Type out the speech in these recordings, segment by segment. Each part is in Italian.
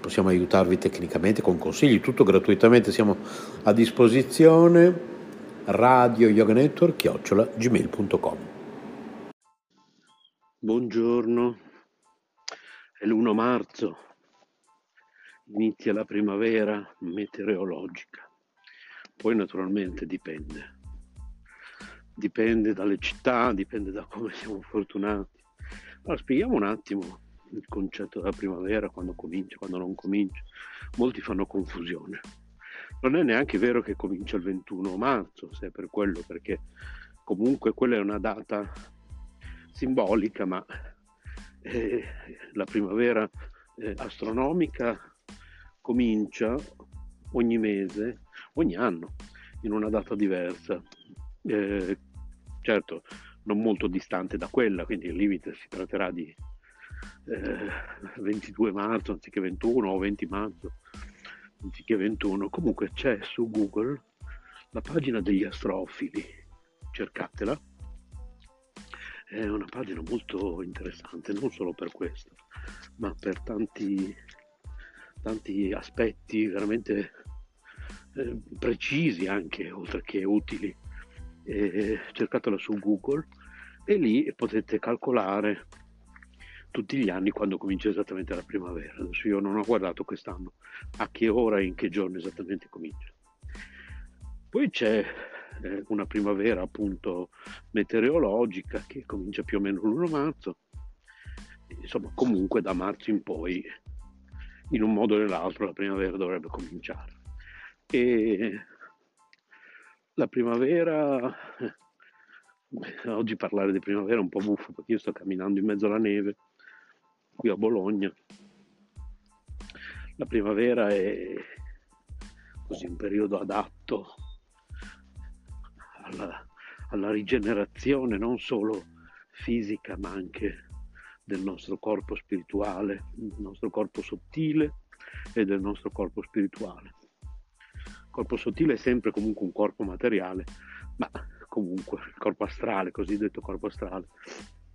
possiamo aiutarvi tecnicamente con consigli, tutto gratuitamente, siamo a disposizione. Radio yoga network chiocciola gmail.com Buongiorno, è l'1 marzo, inizia la primavera meteorologica, poi naturalmente dipende, dipende dalle città, dipende da come siamo fortunati. Allora spieghiamo un attimo il concetto della primavera, quando comincia, quando non comincia. Molti fanno confusione non è neanche vero che comincia il 21 marzo, se è per quello, perché comunque quella è una data simbolica, ma eh, la primavera eh, astronomica comincia ogni mese, ogni anno, in una data diversa. Eh, certo, non molto distante da quella, quindi il limite si tratterà di 22 eh, marzo anziché 21 o 20 marzo anziché 21. Comunque c'è su Google la pagina degli astrofili, cercatela. È una pagina molto interessante, non solo per questo, ma per tanti, tanti aspetti veramente eh, precisi anche, oltre che utili. E cercatela su Google e lì potete calcolare tutti gli anni quando comincia esattamente la primavera. Adesso io non ho guardato quest'anno a che ora e in che giorno esattamente comincia. Poi c'è eh, una primavera appunto meteorologica che comincia più o meno l'1 marzo, insomma comunque da marzo in poi in un modo o nell'altro la primavera dovrebbe cominciare. E la primavera, oggi parlare di primavera è un po' buffo perché io sto camminando in mezzo alla neve qui a Bologna. La primavera è così un periodo adatto alla, alla rigenerazione non solo fisica ma anche del nostro corpo spirituale, del nostro corpo sottile e del nostro corpo spirituale. Il corpo sottile è sempre comunque un corpo materiale, ma comunque il corpo astrale, cosiddetto corpo astrale,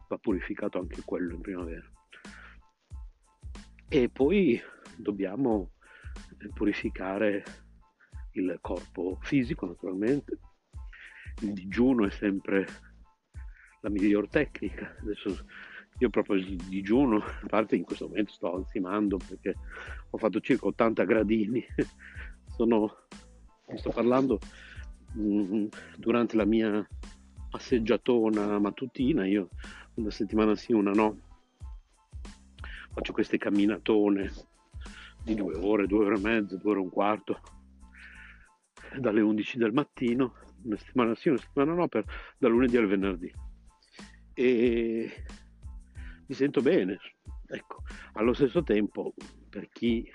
va purificato anche quello in primavera. E poi dobbiamo purificare il corpo fisico naturalmente. Il digiuno è sempre la miglior tecnica. Adesso io proprio il digiuno, a parte in questo momento sto ansimando perché ho fatto circa 80 gradini. Sono, sto parlando mm, durante la mia passeggiatona mattutina, io una settimana sì, una no, faccio queste camminatone di due ore, due ore e mezza, due ore e un quarto, dalle 11 del mattino, una settimana sì, una settimana no, per, da lunedì al venerdì. E mi sento bene, ecco, allo stesso tempo, per chi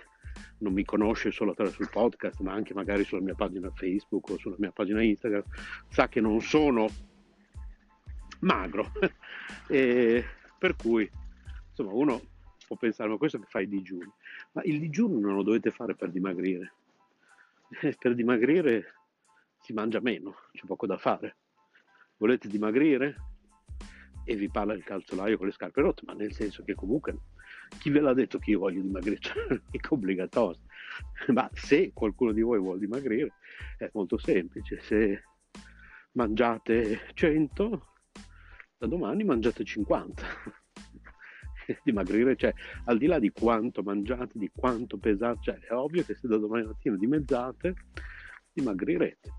non mi conosce solo attraverso il podcast, ma anche magari sulla mia pagina Facebook o sulla mia pagina Instagram, sa che non sono magro. e per cui, insomma, uno può pensare, ma questo che fa i digiuni? Ma il digiuno non lo dovete fare per dimagrire. Eh, per dimagrire si mangia meno, c'è poco da fare. Volete dimagrire? E vi parla il calzolaio con le scarpe rotte, ma nel senso che comunque chi ve l'ha detto che io voglio dimagrire? Cioè, è obbligatorio. Ma se qualcuno di voi vuole dimagrire, è molto semplice. Se mangiate 100, da domani mangiate 50 dimagrire, cioè al di là di quanto mangiate, di quanto pesate, cioè è ovvio che se da domani mattina dimezzate, dimagrirete.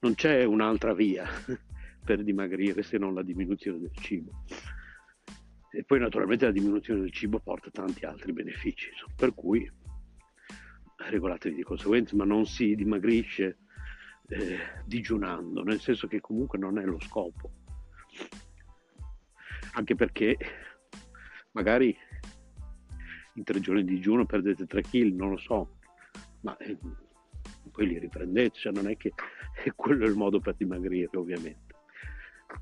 Non c'è un'altra via per dimagrire se non la diminuzione del cibo. E poi naturalmente la diminuzione del cibo porta tanti altri benefici, per cui regolatevi di conseguenza, ma non si dimagrisce eh, digiunando, nel senso che comunque non è lo scopo anche perché magari in tre giorni di digiuno perdete 3 kg, non lo so, ma eh, poi li riprendete, cioè non è che è quello il modo per dimagrire ovviamente.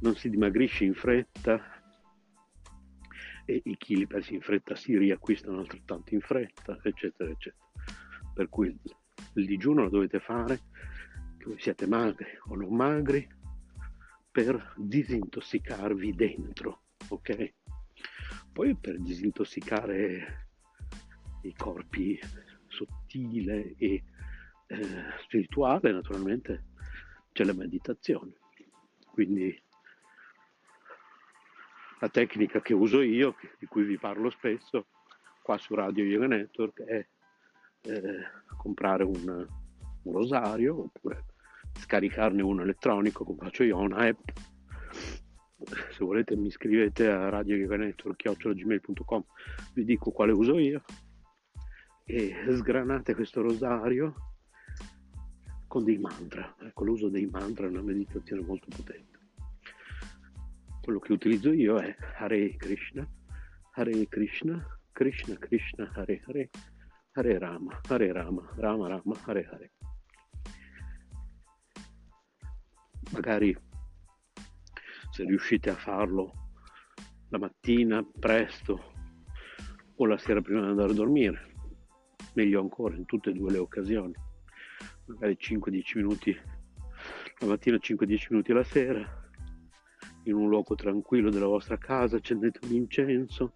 Non si dimagrisce in fretta e i chili persi in fretta si riacquistano altrettanto in fretta, eccetera, eccetera. Per cui il, il digiuno lo dovete fare, che voi siate magri o non magri, per disintossicarvi dentro ok? Poi per disintossicare i corpi sottile e eh, spirituale, naturalmente c'è la meditazione. Quindi la tecnica che uso io, di cui vi parlo spesso, qua su Radio Yoga Network, è eh, comprare un, un rosario oppure scaricarne uno elettronico, come faccio io, una app se volete mi scrivete a radioyoganetwork.gmail.com vi dico quale uso io. E sgranate questo rosario con dei mantra. Ecco l'uso dei mantra è una meditazione molto potente. Quello che utilizzo io è Hare Krishna Hare Krishna Krishna Krishna Hare Hare Hare Rama Hare Rama Rama Rama Hare Hare. Magari se riuscite a farlo la mattina presto o la sera prima di andare a dormire, meglio ancora in tutte e due le occasioni, magari 5-10 minuti la mattina, 5-10 minuti la sera, in un luogo tranquillo della vostra casa, accendete un incenso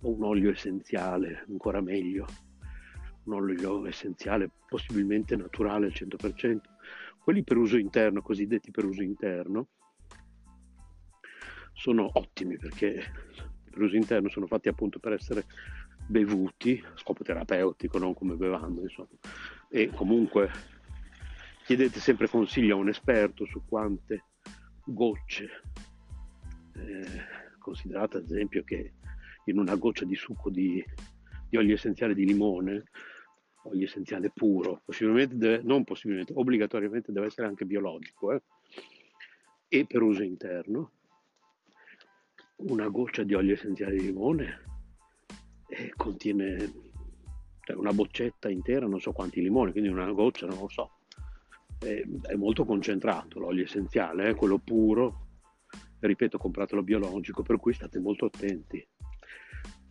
o un olio essenziale, ancora meglio, un olio essenziale possibilmente naturale al 100%, quelli per uso interno, cosiddetti per uso interno, sono ottimi perché per uso interno sono fatti appunto per essere bevuti, a scopo terapeutico, non come bevande, insomma. E comunque chiedete sempre consiglio a un esperto su quante gocce. Eh, considerate ad esempio che in una goccia di succo di, di olio essenziale di limone, olio essenziale puro, possibilmente deve, non possibilmente, obbligatoriamente deve essere anche biologico eh, e per uso interno, una goccia di olio essenziale di limone eh, contiene cioè una boccetta intera, non so quanti limoni, quindi una goccia, non lo so. È, è molto concentrato l'olio essenziale, eh, quello puro, ripeto, compratelo biologico, per cui state molto attenti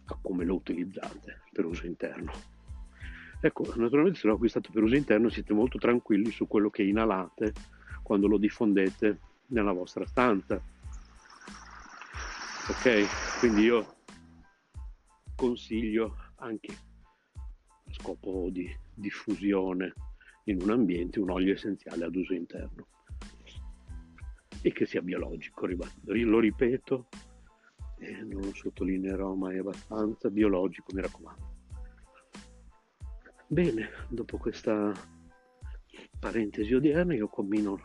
a come lo utilizzate per uso interno. Ecco, naturalmente se lo acquistate per uso interno siete molto tranquilli su quello che inalate quando lo diffondete nella vostra stanza ok? Quindi io consiglio anche a scopo di diffusione in un ambiente un olio essenziale ad uso interno e che sia biologico, lo ripeto e non lo sottolineerò mai abbastanza, biologico mi raccomando. Bene, dopo questa parentesi odierna io cammino,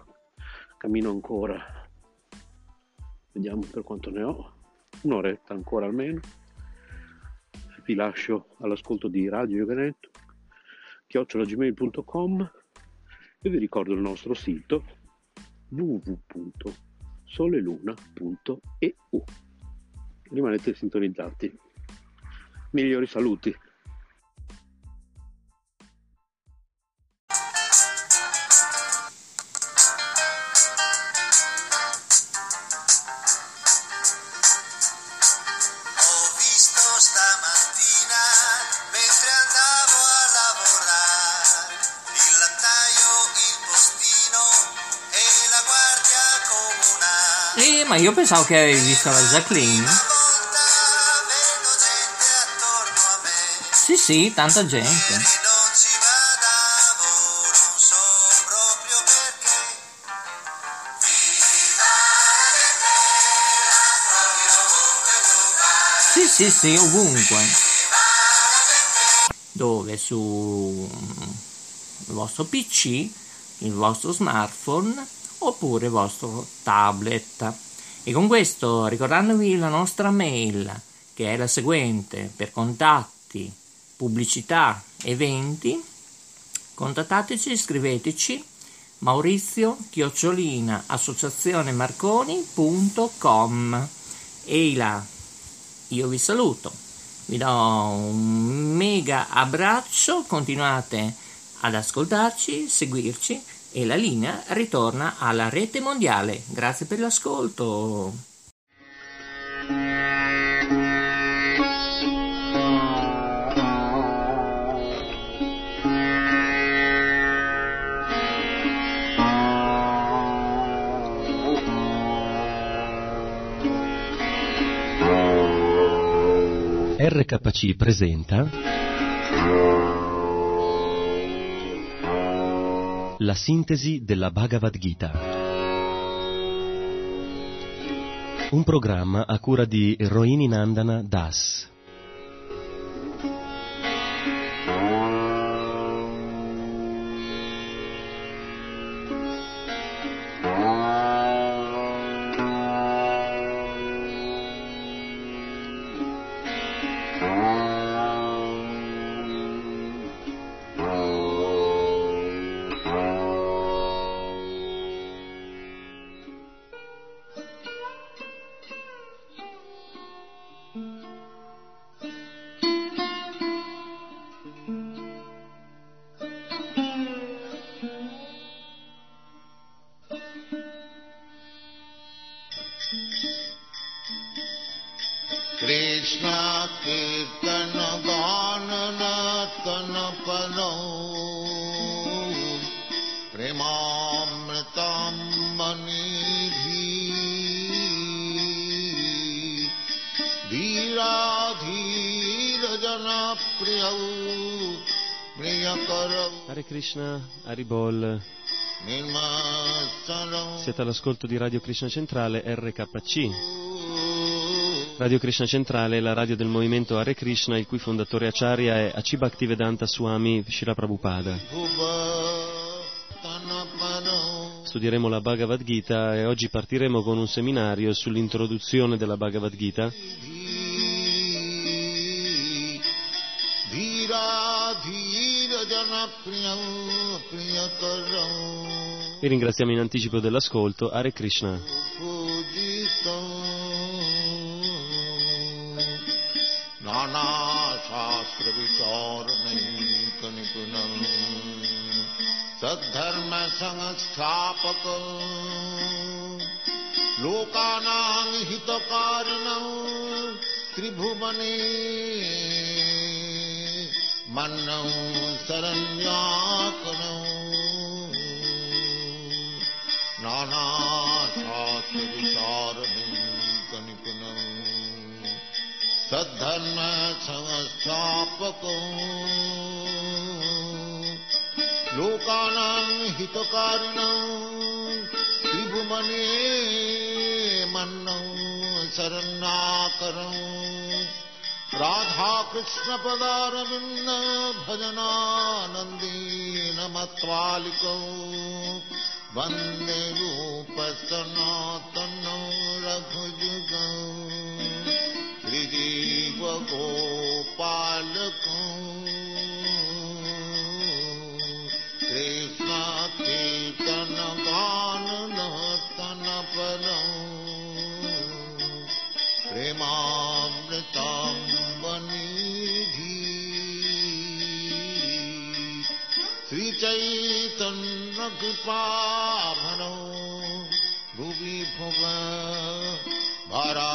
cammino ancora, vediamo per quanto ne ho, un'oretta ancora almeno. Vi lascio all'ascolto di Radio Yoganetto, chiocciolagmail.com e vi ricordo il nostro sito www.soleluna.eu. Rimanete sintonizzati. Migliori saluti. Ma io pensavo che avevi visto la Jacqueline. Sì, sì, tanta gente. Sì, sì, sì, ovunque. Dove? Su il vostro PC, il vostro smartphone oppure il vostro tablet. E con questo ricordandovi la nostra mail che è la seguente per contatti, pubblicità, eventi, contattateci, scriveteci maurizio chiocciolina associazionemarconi.com e là io vi saluto vi do un mega abbraccio continuate ad ascoltarci seguirci e la linea ritorna alla rete mondiale. Grazie per l'ascolto. RKC presenta La sintesi della Bhagavad Gita. Un programma a cura di Rohini Nandana Das. Krishna कीर्तन गान नतन पनो जन प्रिय प्रिय कर हरे कृष्ण हरि बोल। Siete all'ascolto di Radio Krishna Centrale RKC. Radio Krishna Centrale è la radio del movimento Hare Krishna, il cui fondatore Acharya è Achiba Bhaktivedanta Swami Shira Prabhupada. Studieremo la Bhagavad Gita e oggi partiremo con un seminario sull'introduzione della Bhagavad Gita. E ringraziamo in anticipo dell'ascolto Hare Krishna. नानाशास्त्रविचारणैकनिपुणम् सद्धर्मसंस्थापक लोकानां हितकारिणौ त्रिभुवने मन्नौ शरण्याकनौ नानाशास्त्रविचारणैकनिपुणम् सद्धर्म संस्थापको लोकानां हितकारिणौ। त्रिभुवने मन्नौ शरणाकरौ राधाकृष्णपदारविन्द भजनानन्दीन मत्पालिकौ वन्दे रूपसनातनौ रघुजुगौ। हृदिवगोपालक चैतन्यकृपाभनो भुवि भुव भरा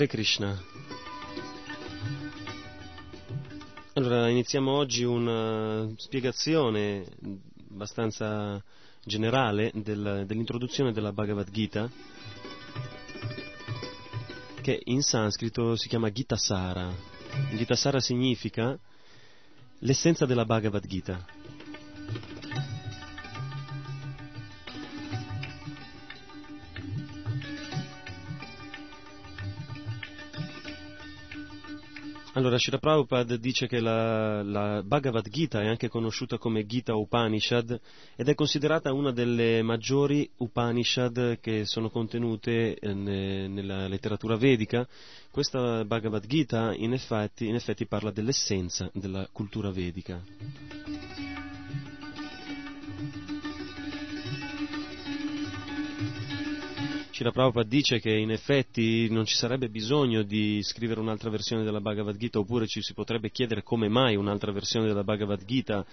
Hare Krishna. Allora, iniziamo oggi una spiegazione abbastanza generale del- dell'introduzione della Bhagavad Gita, che in sanscrito si chiama Gitasara. Gitasara significa l'essenza della Bhagavad Gita. Allora, Srila Prabhupada dice che la, la Bhagavad Gita è anche conosciuta come Gita Upanishad ed è considerata una delle maggiori Upanishad che sono contenute eh, ne- nella letteratura vedica. Questa Bhagavad Gita in effetti, in effetti parla dell'essenza della cultura vedica. Srila Prabhupada dice che in effetti non ci sarebbe bisogno di scrivere un'altra versione della Bhagavad Gita oppure ci si potrebbe chiedere come mai un'altra versione della Bhagavad Gita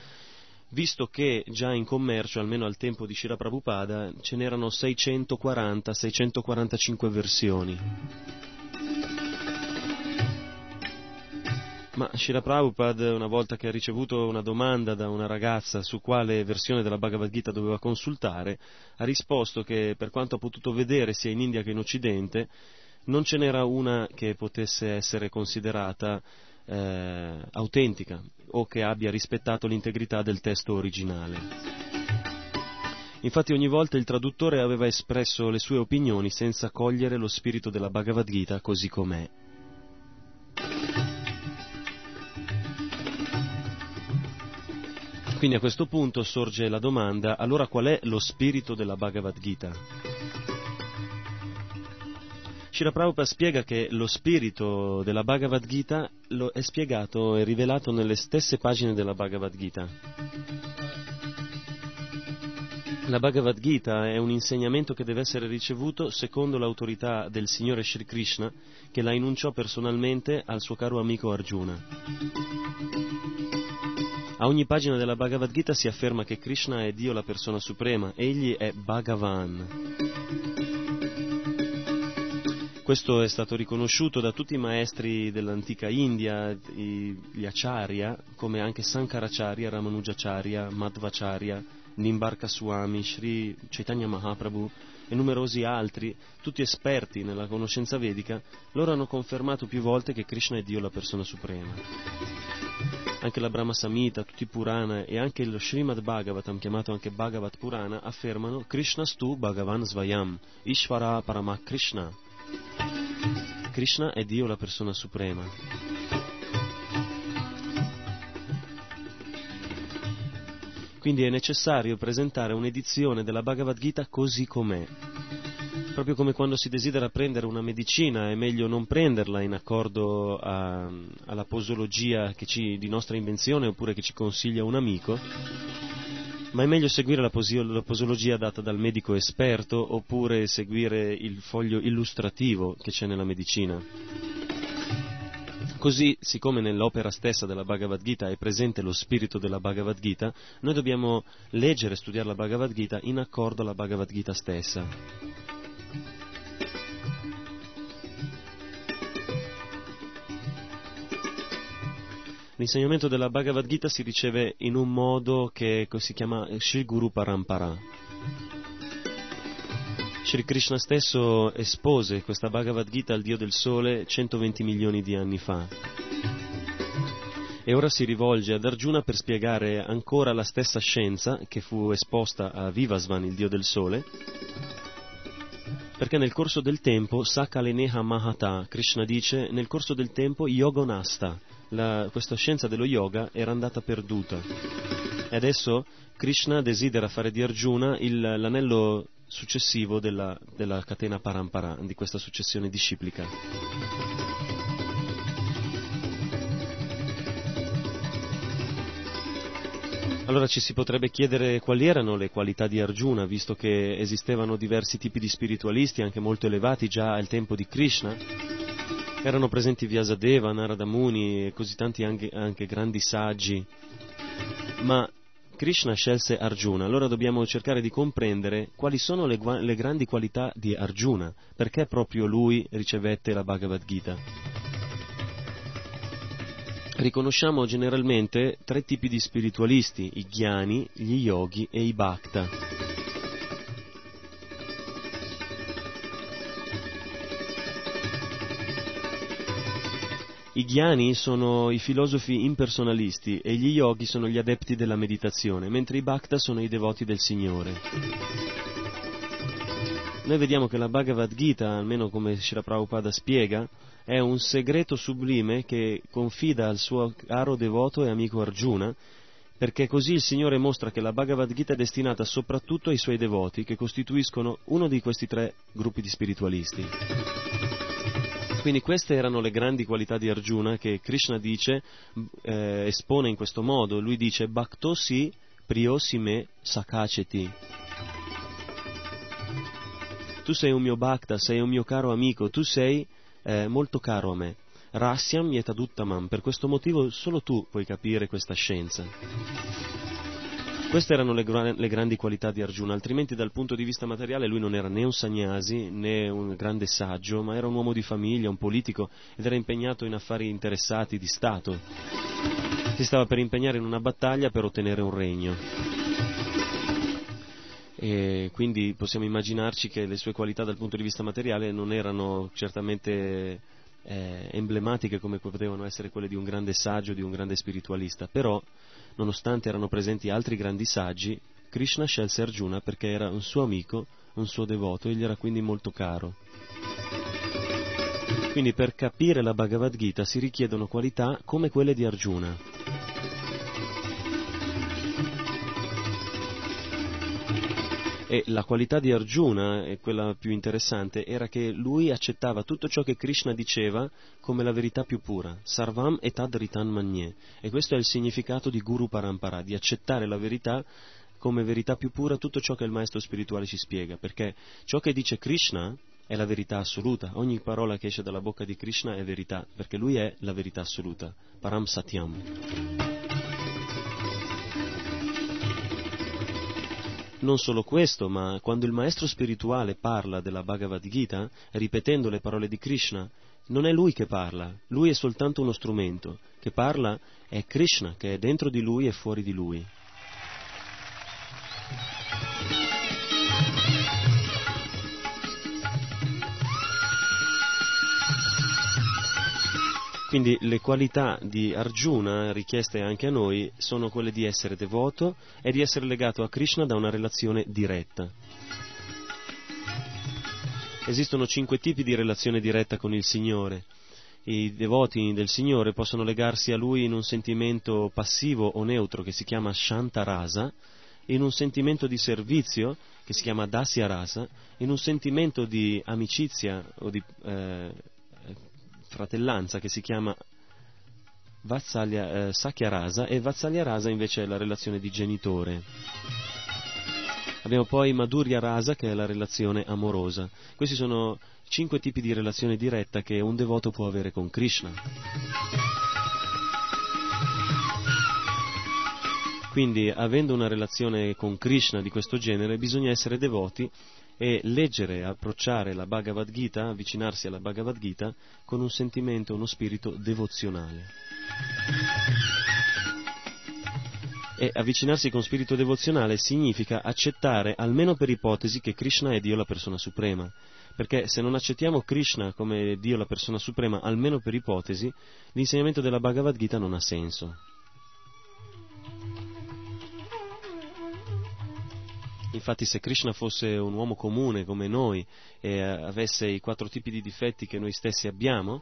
visto che già in commercio, almeno al tempo di Srila Prabhupada, ce n'erano 640-645 versioni. Ma Srila Prabhupada, una volta che ha ricevuto una domanda da una ragazza su quale versione della Bhagavad Gita doveva consultare, ha risposto che per quanto ha potuto vedere sia in India che in Occidente, non ce n'era una che potesse essere considerata eh, autentica o che abbia rispettato l'integrità del testo originale. Infatti ogni volta il traduttore aveva espresso le sue opinioni senza cogliere lo spirito della Bhagavad Gita così com'è. Quindi a questo punto sorge la domanda, allora qual è lo spirito della Bhagavad Gita? Shira Prabhupada spiega che lo spirito della Bhagavad Gita è spiegato e rivelato nelle stesse pagine della Bhagavad Gita. La Bhagavad Gita è un insegnamento che deve essere ricevuto secondo l'autorità del Signore Sri Krishna che la enunciò personalmente al suo caro amico Arjuna. A ogni pagina della Bhagavad Gita si afferma che Krishna è Dio la persona suprema, egli è Bhagavan. Questo è stato riconosciuto da tutti i maestri dell'antica India, gli Acharya, come anche Sankaracharya, Ramanujacharya, Madhvacharya, Nimbarka Swami, Sri Chaitanya Mahaprabhu e numerosi altri, tutti esperti nella conoscenza vedica, loro hanno confermato più volte che Krishna è Dio la persona suprema. Anche la Brahma Samhita, tutti i Purana e anche lo Srimad Bhagavatam, chiamato anche Bhagavat Purana, affermano Krishna stu Bhagavan Svayam, Ishvara Parama Krishna. Krishna è Dio la persona suprema. Quindi è necessario presentare un'edizione della Bhagavad Gita così com'è. Proprio come quando si desidera prendere una medicina è meglio non prenderla in accordo a- alla posologia ci- di nostra invenzione oppure che ci consiglia un amico, ma è meglio seguire la, posi- la posologia data dal medico esperto oppure seguire il foglio illustrativo che c'è nella medicina. Così, siccome nell'opera stessa della Bhagavad Gita è presente lo spirito della Bhagavad Gita, noi dobbiamo leggere e studiare la Bhagavad Gita in accordo alla Bhagavad Gita stessa. L'insegnamento della Bhagavad Gita si riceve in un modo che si chiama Sri Guru Parampara. Sri Krishna stesso espose questa Bhagavad Gita al Dio del Sole 120 milioni di anni fa. E ora si rivolge ad Arjuna per spiegare ancora la stessa scienza che fu esposta a Vivasvan, il Dio del Sole, perché nel corso del tempo, Sakaleneha Mahata, Krishna dice, nel corso del tempo Yogonasta, la, questa scienza dello yoga era andata perduta. E adesso Krishna desidera fare di Arjuna il- l'anello successivo della, della catena Parampara, di questa successione disciplica. Allora ci si potrebbe chiedere quali erano le qualità di Arjuna, visto che esistevano diversi tipi di spiritualisti, anche molto elevati già al tempo di Krishna. Erano presenti Vyasadeva, Narada Muni e così tanti anche, anche grandi saggi. Ma Krishna scelse Arjuna, allora dobbiamo cercare di comprendere quali sono le, le grandi qualità di Arjuna, perché proprio lui ricevette la Bhagavad Gita. Riconosciamo generalmente tre tipi di spiritualisti, i ghiani, gli yogi e i bhakta. I ghiani sono i filosofi impersonalisti e gli yogi sono gli adepti della meditazione, mentre i bhakta sono i devoti del Signore. Noi vediamo che la Bhagavad Gita, almeno come Srila Prabhupada spiega, è un segreto sublime che confida al suo caro devoto e amico Arjuna, perché così il Signore mostra che la Bhagavad Gita è destinata soprattutto ai suoi devoti, che costituiscono uno di questi tre gruppi di spiritualisti. Quindi queste erano le grandi qualità di Arjuna che Krishna dice, eh, espone in questo modo. Lui dice Bhaktosi priosi sakaceti. Tu sei un mio bhakta, sei un mio caro amico, tu sei eh, molto caro a me. Rasyam yetaduttamam, per questo motivo solo tu puoi capire questa scienza. Queste erano le, gra- le grandi qualità di Arjuna, altrimenti dal punto di vista materiale lui non era né un sagnasi né un grande saggio, ma era un uomo di famiglia, un politico ed era impegnato in affari interessati di Stato. Si stava per impegnare in una battaglia per ottenere un regno. E quindi possiamo immaginarci che le sue qualità dal punto di vista materiale non erano certamente eh, emblematiche come potevano essere quelle di un grande saggio, di un grande spiritualista, però nonostante erano presenti altri grandi saggi, Krishna scelse Arjuna perché era un suo amico, un suo devoto e gli era quindi molto caro. Quindi per capire la Bhagavad Gita si richiedono qualità come quelle di Arjuna. E la qualità di Arjuna, quella più interessante, era che lui accettava tutto ciò che Krishna diceva come la verità più pura, sarvam etad ritan manye. E questo è il significato di Guru Parampara, di accettare la verità come verità più pura tutto ciò che il maestro spirituale ci spiega, perché ciò che dice Krishna è la verità assoluta, ogni parola che esce dalla bocca di Krishna è verità, perché lui è la verità assoluta, Param Satyam. Non solo questo, ma quando il maestro spirituale parla della Bhagavad Gita, ripetendo le parole di Krishna, non è lui che parla, lui è soltanto uno strumento. Che parla è Krishna, che è dentro di lui e fuori di lui. Quindi le qualità di Arjuna richieste anche a noi sono quelle di essere devoto e di essere legato a Krishna da una relazione diretta. Esistono cinque tipi di relazione diretta con il Signore. I devoti del Signore possono legarsi a Lui in un sentimento passivo o neutro che si chiama Shantarasa, in un sentimento di servizio che si chiama Dasya Rasa, in un sentimento di amicizia o di eh, fratellanza che si chiama Vatsalya, eh, Sakya Rasa e Vatsalya Rasa invece è la relazione di genitore. Abbiamo poi Madhurya Rasa che è la relazione amorosa. Questi sono cinque tipi di relazione diretta che un devoto può avere con Krishna. Quindi, avendo una relazione con Krishna di questo genere, bisogna essere devoti e leggere, approcciare la Bhagavad Gita, avvicinarsi alla Bhagavad Gita con un sentimento, uno spirito devozionale. E avvicinarsi con spirito devozionale significa accettare, almeno per ipotesi, che Krishna è Dio la persona suprema. Perché se non accettiamo Krishna come Dio la persona suprema, almeno per ipotesi, l'insegnamento della Bhagavad Gita non ha senso. Infatti se Krishna fosse un uomo comune come noi e avesse i quattro tipi di difetti che noi stessi abbiamo,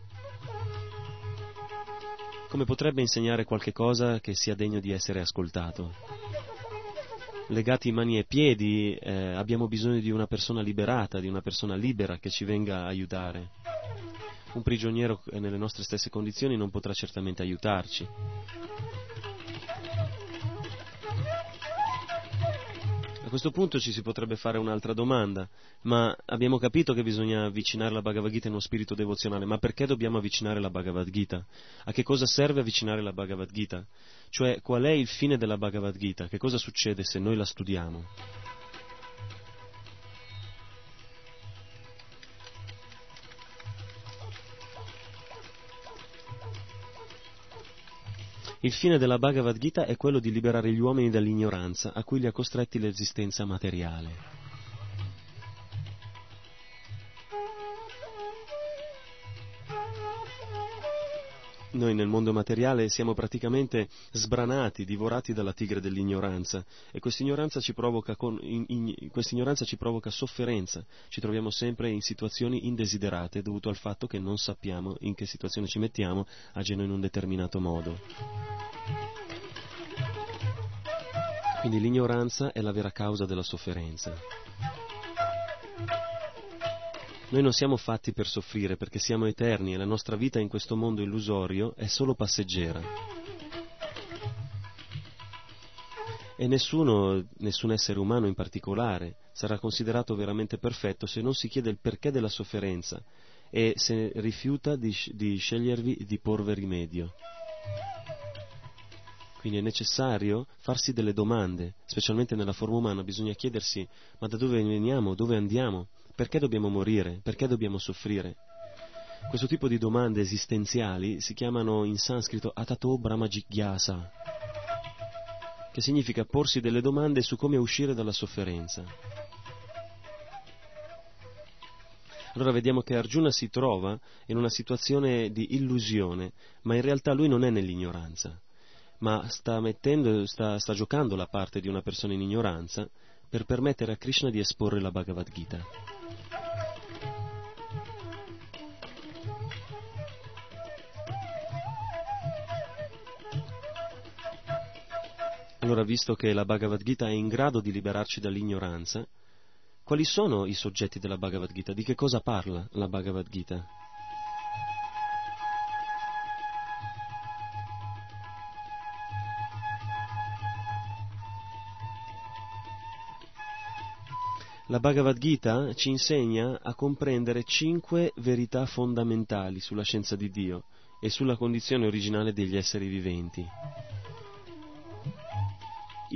come potrebbe insegnare qualche cosa che sia degno di essere ascoltato? Legati mani e piedi eh, abbiamo bisogno di una persona liberata, di una persona libera che ci venga a aiutare. Un prigioniero nelle nostre stesse condizioni non potrà certamente aiutarci. Questo punto ci si potrebbe fare un'altra domanda, ma abbiamo capito che bisogna avvicinare la Bhagavad Gita in uno spirito devozionale, ma perché dobbiamo avvicinare la Bhagavad Gita? A che cosa serve avvicinare la Bhagavad Gita? Cioè, qual è il fine della Bhagavad Gita? Che cosa succede se noi la studiamo? Il fine della Bhagavad Gita è quello di liberare gli uomini dall'ignoranza a cui li ha costretti l'esistenza materiale. Noi nel mondo materiale siamo praticamente sbranati, divorati dalla tigre dell'ignoranza e questa ignoranza ci provoca, con, in, in, questa ignoranza ci provoca sofferenza, ci troviamo sempre in situazioni indesiderate dovuto al fatto che non sappiamo in che situazione ci mettiamo agendo in un determinato modo. Quindi l'ignoranza è la vera causa della sofferenza. Noi non siamo fatti per soffrire perché siamo eterni e la nostra vita in questo mondo illusorio è solo passeggera. E nessuno, nessun essere umano in particolare, sarà considerato veramente perfetto se non si chiede il perché della sofferenza e se rifiuta di, di scegliervi di porvi rimedio. Quindi è necessario farsi delle domande, specialmente nella forma umana, bisogna chiedersi ma da dove veniamo, dove andiamo, perché dobbiamo morire? Perché dobbiamo soffrire? Questo tipo di domande esistenziali si chiamano in sanscrito Atato Brahma Jigyasa, che significa porsi delle domande su come uscire dalla sofferenza. Allora vediamo che Arjuna si trova in una situazione di illusione, ma in realtà lui non è nell'ignoranza, ma sta, mettendo, sta, sta giocando la parte di una persona in ignoranza per permettere a Krishna di esporre la Bhagavad Gita. Allora, visto che la Bhagavad Gita è in grado di liberarci dall'ignoranza, quali sono i soggetti della Bhagavad Gita? Di che cosa parla la Bhagavad Gita? La Bhagavad Gita ci insegna a comprendere cinque verità fondamentali sulla scienza di Dio e sulla condizione originale degli esseri viventi.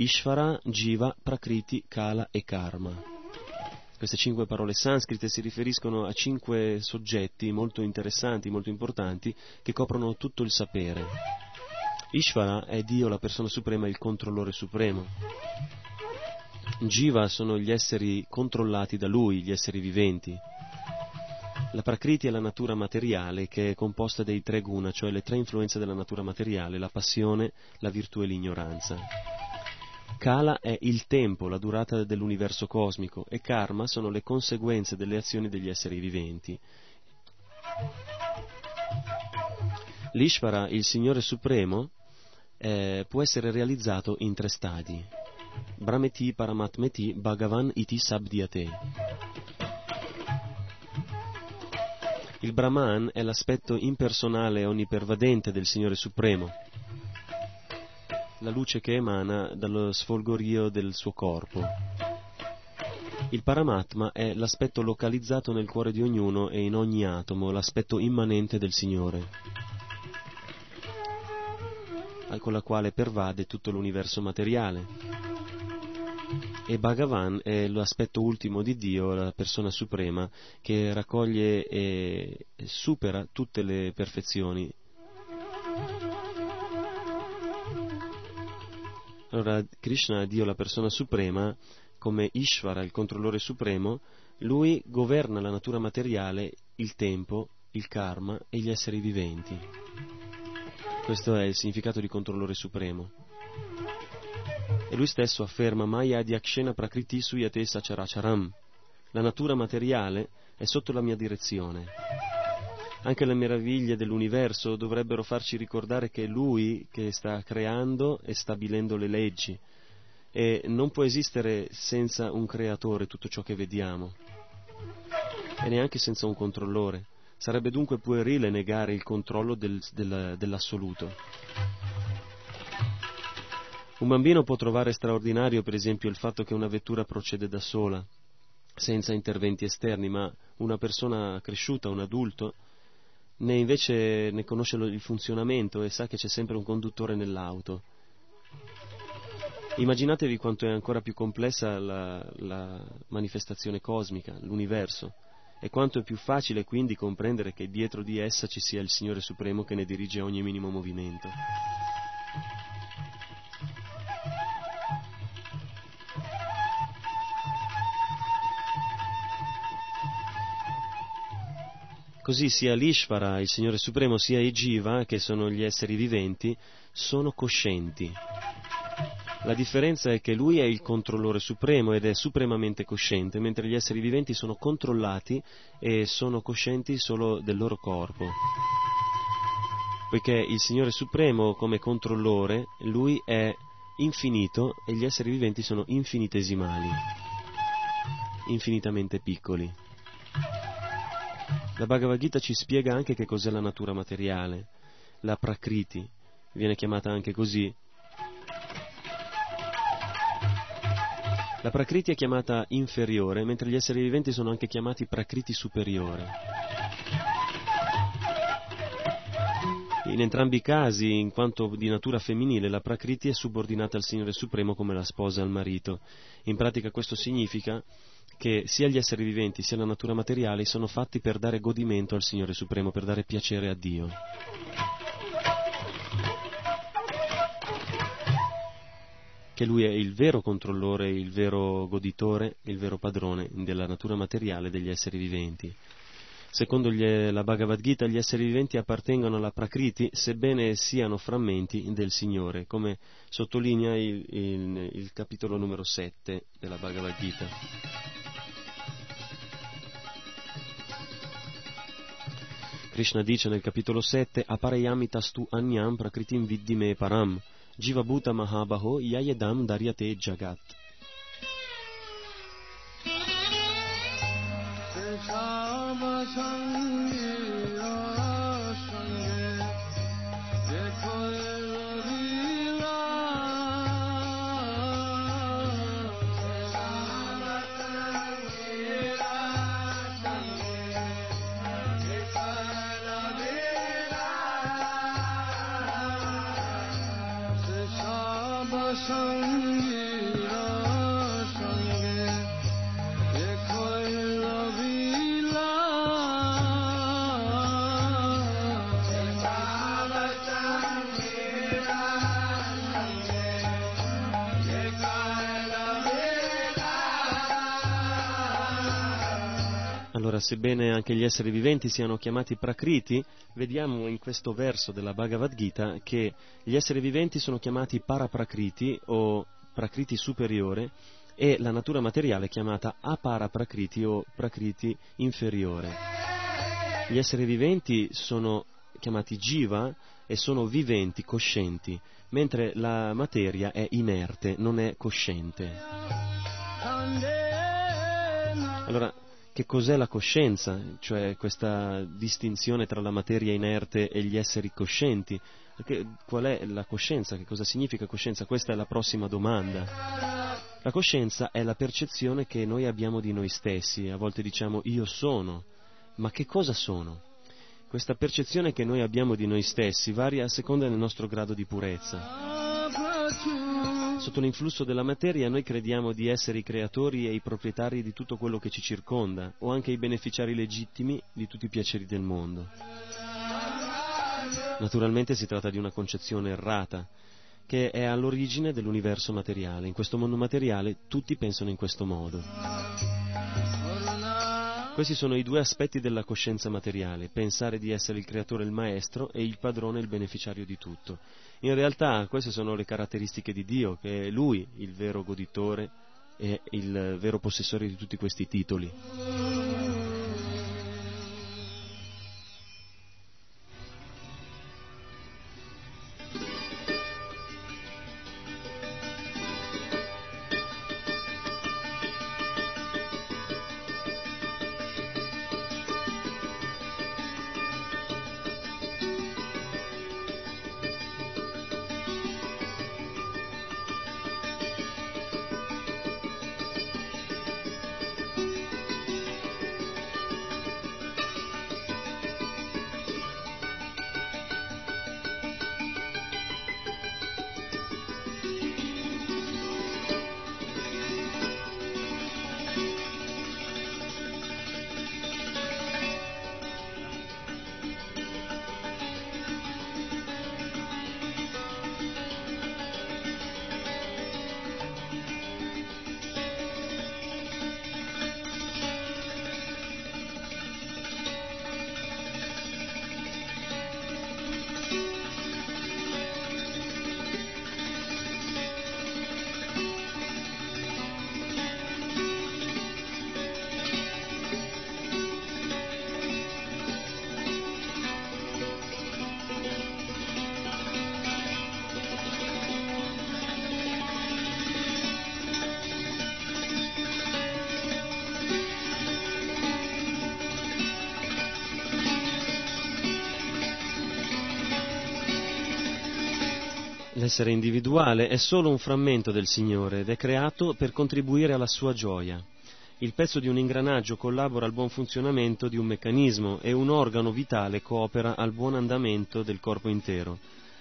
Ishvara, Jiva, Prakriti, Kala e Karma. Queste cinque parole sanscrite si riferiscono a cinque soggetti molto interessanti, molto importanti, che coprono tutto il sapere. Ishvara è Dio, la persona suprema, il controllore supremo. Jiva sono gli esseri controllati da lui, gli esseri viventi. La Prakriti è la natura materiale che è composta dei tre guna, cioè le tre influenze della natura materiale, la passione, la virtù e l'ignoranza. Kala è il tempo, la durata dell'universo cosmico e karma sono le conseguenze delle azioni degli esseri viventi. L'Ishvara, il Signore Supremo, eh, può essere realizzato in tre stadi. Brahmeti Paramatmeti Bhagavan Iti Sabdyate. Il Brahman è l'aspetto impersonale e onnipervadente del Signore Supremo la luce che emana dallo sfolgorio del suo corpo. Il Paramatma è l'aspetto localizzato nel cuore di ognuno e in ogni atomo, l'aspetto immanente del Signore, con la quale pervade tutto l'universo materiale. E Bhagavan è l'aspetto ultimo di Dio, la persona suprema, che raccoglie e supera tutte le perfezioni Allora Krishna, Dio la persona suprema, come Ishvara, il controllore supremo, lui governa la natura materiale, il tempo, il karma e gli esseri viventi. Questo è il significato di controllore supremo. E lui stesso afferma Maya Adhyakshena Prakriti Suyate Sacharacharam. La natura materiale è sotto la mia direzione. Anche le meraviglie dell'universo dovrebbero farci ricordare che è Lui che sta creando e stabilendo le leggi e non può esistere senza un creatore tutto ciò che vediamo e neanche senza un controllore. Sarebbe dunque puerile negare il controllo del, del, dell'assoluto. Un bambino può trovare straordinario, per esempio, il fatto che una vettura procede da sola, senza interventi esterni, ma una persona cresciuta, un adulto, né invece ne conosce il funzionamento e sa che c'è sempre un conduttore nell'auto. Immaginatevi quanto è ancora più complessa la, la manifestazione cosmica, l'universo, e quanto è più facile quindi comprendere che dietro di essa ci sia il Signore Supremo che ne dirige ogni minimo movimento. Così sia l'Ishvara, il Signore Supremo, sia i Jiva, che sono gli esseri viventi, sono coscienti. La differenza è che lui è il controllore supremo ed è supremamente cosciente, mentre gli esseri viventi sono controllati e sono coscienti solo del loro corpo. Poiché il Signore Supremo come controllore, lui è infinito e gli esseri viventi sono infinitesimali, infinitamente piccoli. La Bhagavad Gita ci spiega anche che cos'è la natura materiale, la Prakriti, viene chiamata anche così. La Prakriti è chiamata inferiore, mentre gli esseri viventi sono anche chiamati Prakriti superiore. In entrambi i casi, in quanto di natura femminile, la Prakriti è subordinata al Signore Supremo come la sposa al marito. In pratica questo significa che sia gli esseri viventi sia la natura materiale sono fatti per dare godimento al Signore Supremo, per dare piacere a Dio. Che Lui è il vero controllore, il vero goditore, il vero padrone della natura materiale degli esseri viventi. Secondo gli, la Bhagavad Gita, gli esseri viventi appartengono alla Prakriti, sebbene siano frammenti del Signore, come sottolinea il, il, il capitolo numero 7 della Bhagavad Gita. Krishna dice nel capitolo 7 Aparayamitastu anyam prakritim viddime param Jiva Bhuta Mahabaho Yayedam Daryate Jagat 那么长远 sebbene anche gli esseri viventi siano chiamati prakriti, vediamo in questo verso della Bhagavad Gita che gli esseri viventi sono chiamati paraprakriti o prakriti superiore e la natura materiale è chiamata aparaprakriti o prakriti inferiore. Gli esseri viventi sono chiamati jiva e sono viventi, coscienti, mentre la materia è inerte, non è cosciente. Allora, che cos'è la coscienza? Cioè questa distinzione tra la materia inerte e gli esseri coscienti? Che- qual è la coscienza? Che cosa significa coscienza? Questa è la prossima domanda. La coscienza è la percezione che noi abbiamo di noi stessi. A volte diciamo io sono, ma che cosa sono? Questa percezione che noi abbiamo di noi stessi varia a seconda del nostro grado di purezza. Sotto l'influsso della materia noi crediamo di essere i creatori e i proprietari di tutto quello che ci circonda, o anche i beneficiari legittimi di tutti i piaceri del mondo. Naturalmente si tratta di una concezione errata, che è all'origine dell'universo materiale. In questo mondo materiale tutti pensano in questo modo. Questi sono i due aspetti della coscienza materiale, pensare di essere il creatore e il maestro e il padrone e il beneficiario di tutto. In realtà queste sono le caratteristiche di Dio, che è Lui il vero goditore e il vero possessore di tutti questi titoli. L'essere individuale è solo un frammento del Signore ed è creato per contribuire alla sua gioia. Il pezzo di un ingranaggio collabora al buon funzionamento di un meccanismo e un organo vitale coopera al buon andamento del corpo intero.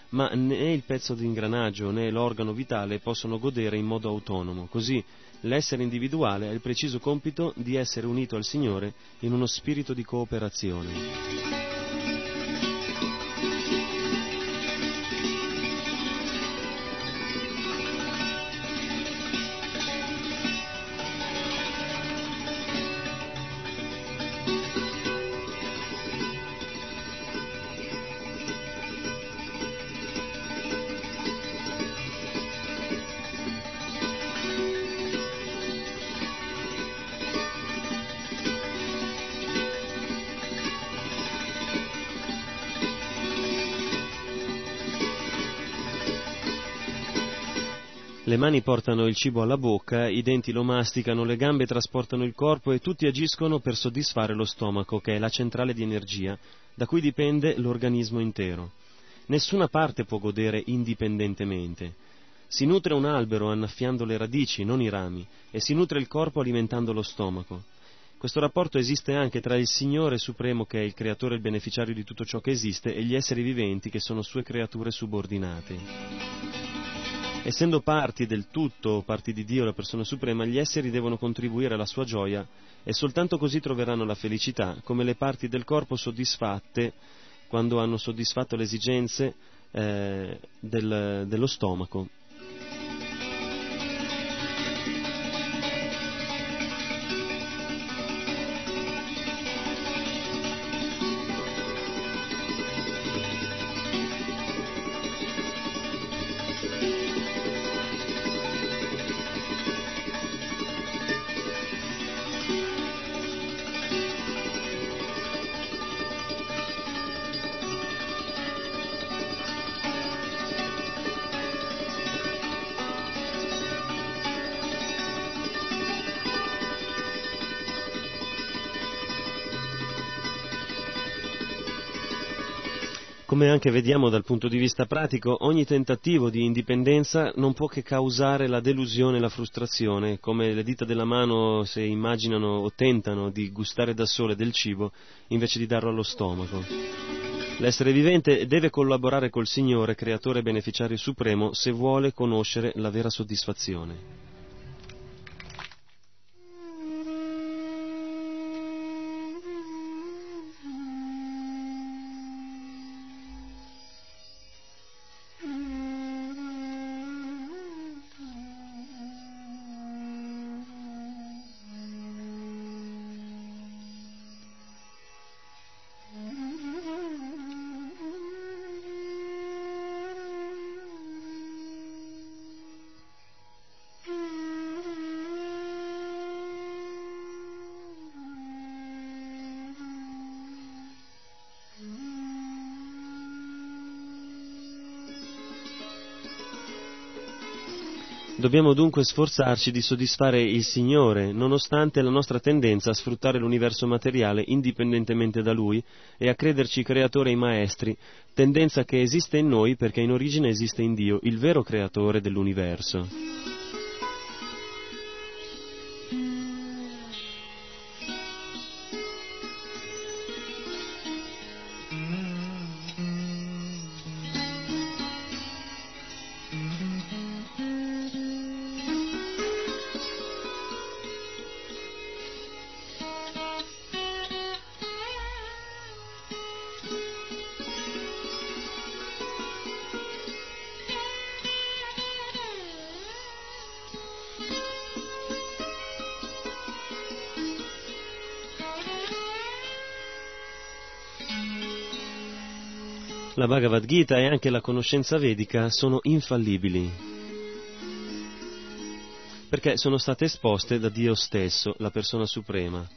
Ma né il pezzo di ingranaggio né l'organo vitale possono godere in modo autonomo. Così l'essere individuale ha il preciso compito di essere unito al Signore in uno spirito di cooperazione. Le mani portano il cibo alla bocca, i denti lo masticano, le gambe trasportano il corpo e tutti agiscono per soddisfare lo stomaco, che è la centrale di energia, da cui dipende l'organismo intero. Nessuna parte può godere indipendentemente. Si nutre un albero annaffiando le radici, non i rami, e si nutre il corpo alimentando lo stomaco. Questo rapporto esiste anche tra il Signore Supremo, che è il creatore e il beneficiario di tutto ciò che esiste, e gli esseri viventi, che sono sue creature subordinate. Essendo parti del tutto, parti di Dio, la persona suprema, gli esseri devono contribuire alla sua gioia e soltanto così troveranno la felicità, come le parti del corpo soddisfatte quando hanno soddisfatto le esigenze eh, del- dello stomaco. Anche vediamo dal punto di vista pratico, ogni tentativo di indipendenza non può che causare la delusione e la frustrazione, come le dita della mano se immaginano o tentano di gustare da sole del cibo invece di darlo allo stomaco. L'essere vivente deve collaborare col Signore, creatore e beneficiario supremo, se vuole conoscere la vera soddisfazione. Dobbiamo dunque sforzarci di soddisfare il Signore, nonostante la nostra tendenza a sfruttare l'universo materiale indipendentemente da Lui e a crederci creatore e maestri, tendenza che esiste in noi perché in origine esiste in Dio, il vero creatore dell'universo. Gita e anche la conoscenza vedica sono infallibili, perché sono state esposte da Dio stesso, la persona suprema.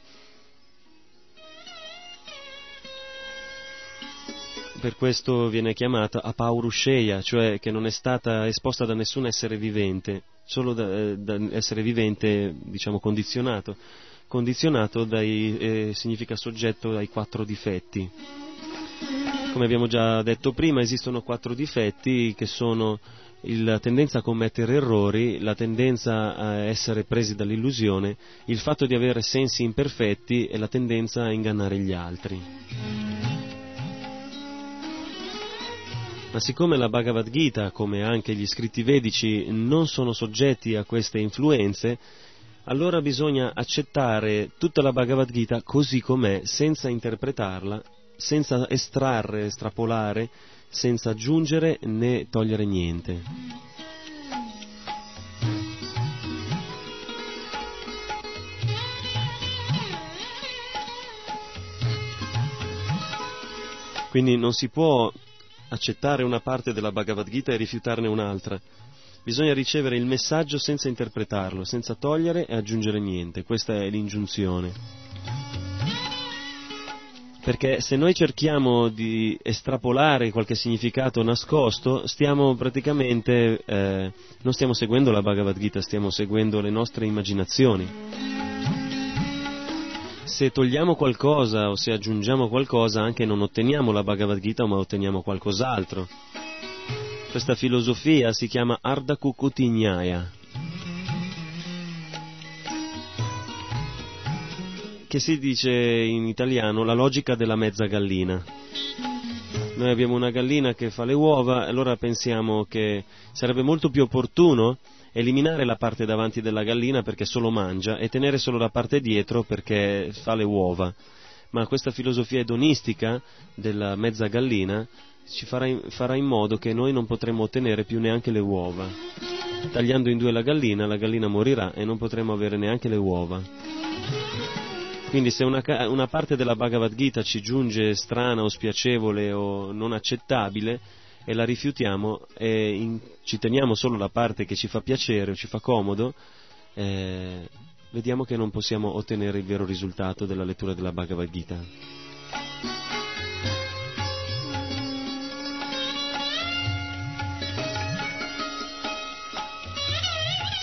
Per questo viene chiamata Apaurusheya, cioè che non è stata esposta da nessun essere vivente, solo da, eh, da essere vivente, diciamo, condizionato. Condizionato dai, eh, significa soggetto ai quattro difetti. Come abbiamo già detto prima, esistono quattro difetti che sono la tendenza a commettere errori, la tendenza a essere presi dall'illusione, il fatto di avere sensi imperfetti e la tendenza a ingannare gli altri. Ma siccome la Bhagavad Gita, come anche gli scritti vedici, non sono soggetti a queste influenze, allora bisogna accettare tutta la Bhagavad Gita così com'è, senza interpretarla, senza estrarre, estrapolare, senza aggiungere né togliere niente. Quindi non si può accettare una parte della Bhagavad Gita e rifiutarne un'altra. Bisogna ricevere il messaggio senza interpretarlo, senza togliere e aggiungere niente. Questa è l'ingiunzione. Perché se noi cerchiamo di estrapolare qualche significato nascosto, stiamo praticamente, eh, non stiamo seguendo la Bhagavad Gita, stiamo seguendo le nostre immaginazioni. Se togliamo qualcosa o se aggiungiamo qualcosa, anche non otteniamo la Bhagavad Gita, ma otteniamo qualcos'altro. Questa filosofia si chiama Ardha Kukutinyaya, che si dice in italiano la logica della mezza gallina. noi abbiamo una gallina che fa le uova, allora pensiamo che sarebbe molto più opportuno eliminare la parte davanti della gallina perché solo mangia e tenere solo la parte dietro perché fa le uova. Ma questa filosofia edonistica della mezza gallina ci farà in, farà in modo che noi non potremo ottenere più neanche le uova. Tagliando in due la gallina, la gallina morirà e non potremo avere neanche le uova. Quindi se una, una parte della Bhagavad Gita ci giunge strana o spiacevole o non accettabile e la rifiutiamo e in- ci teniamo solo la parte che ci fa piacere o ci fa comodo, eh, vediamo che non possiamo ottenere il vero risultato della lettura della Bhagavad Gita.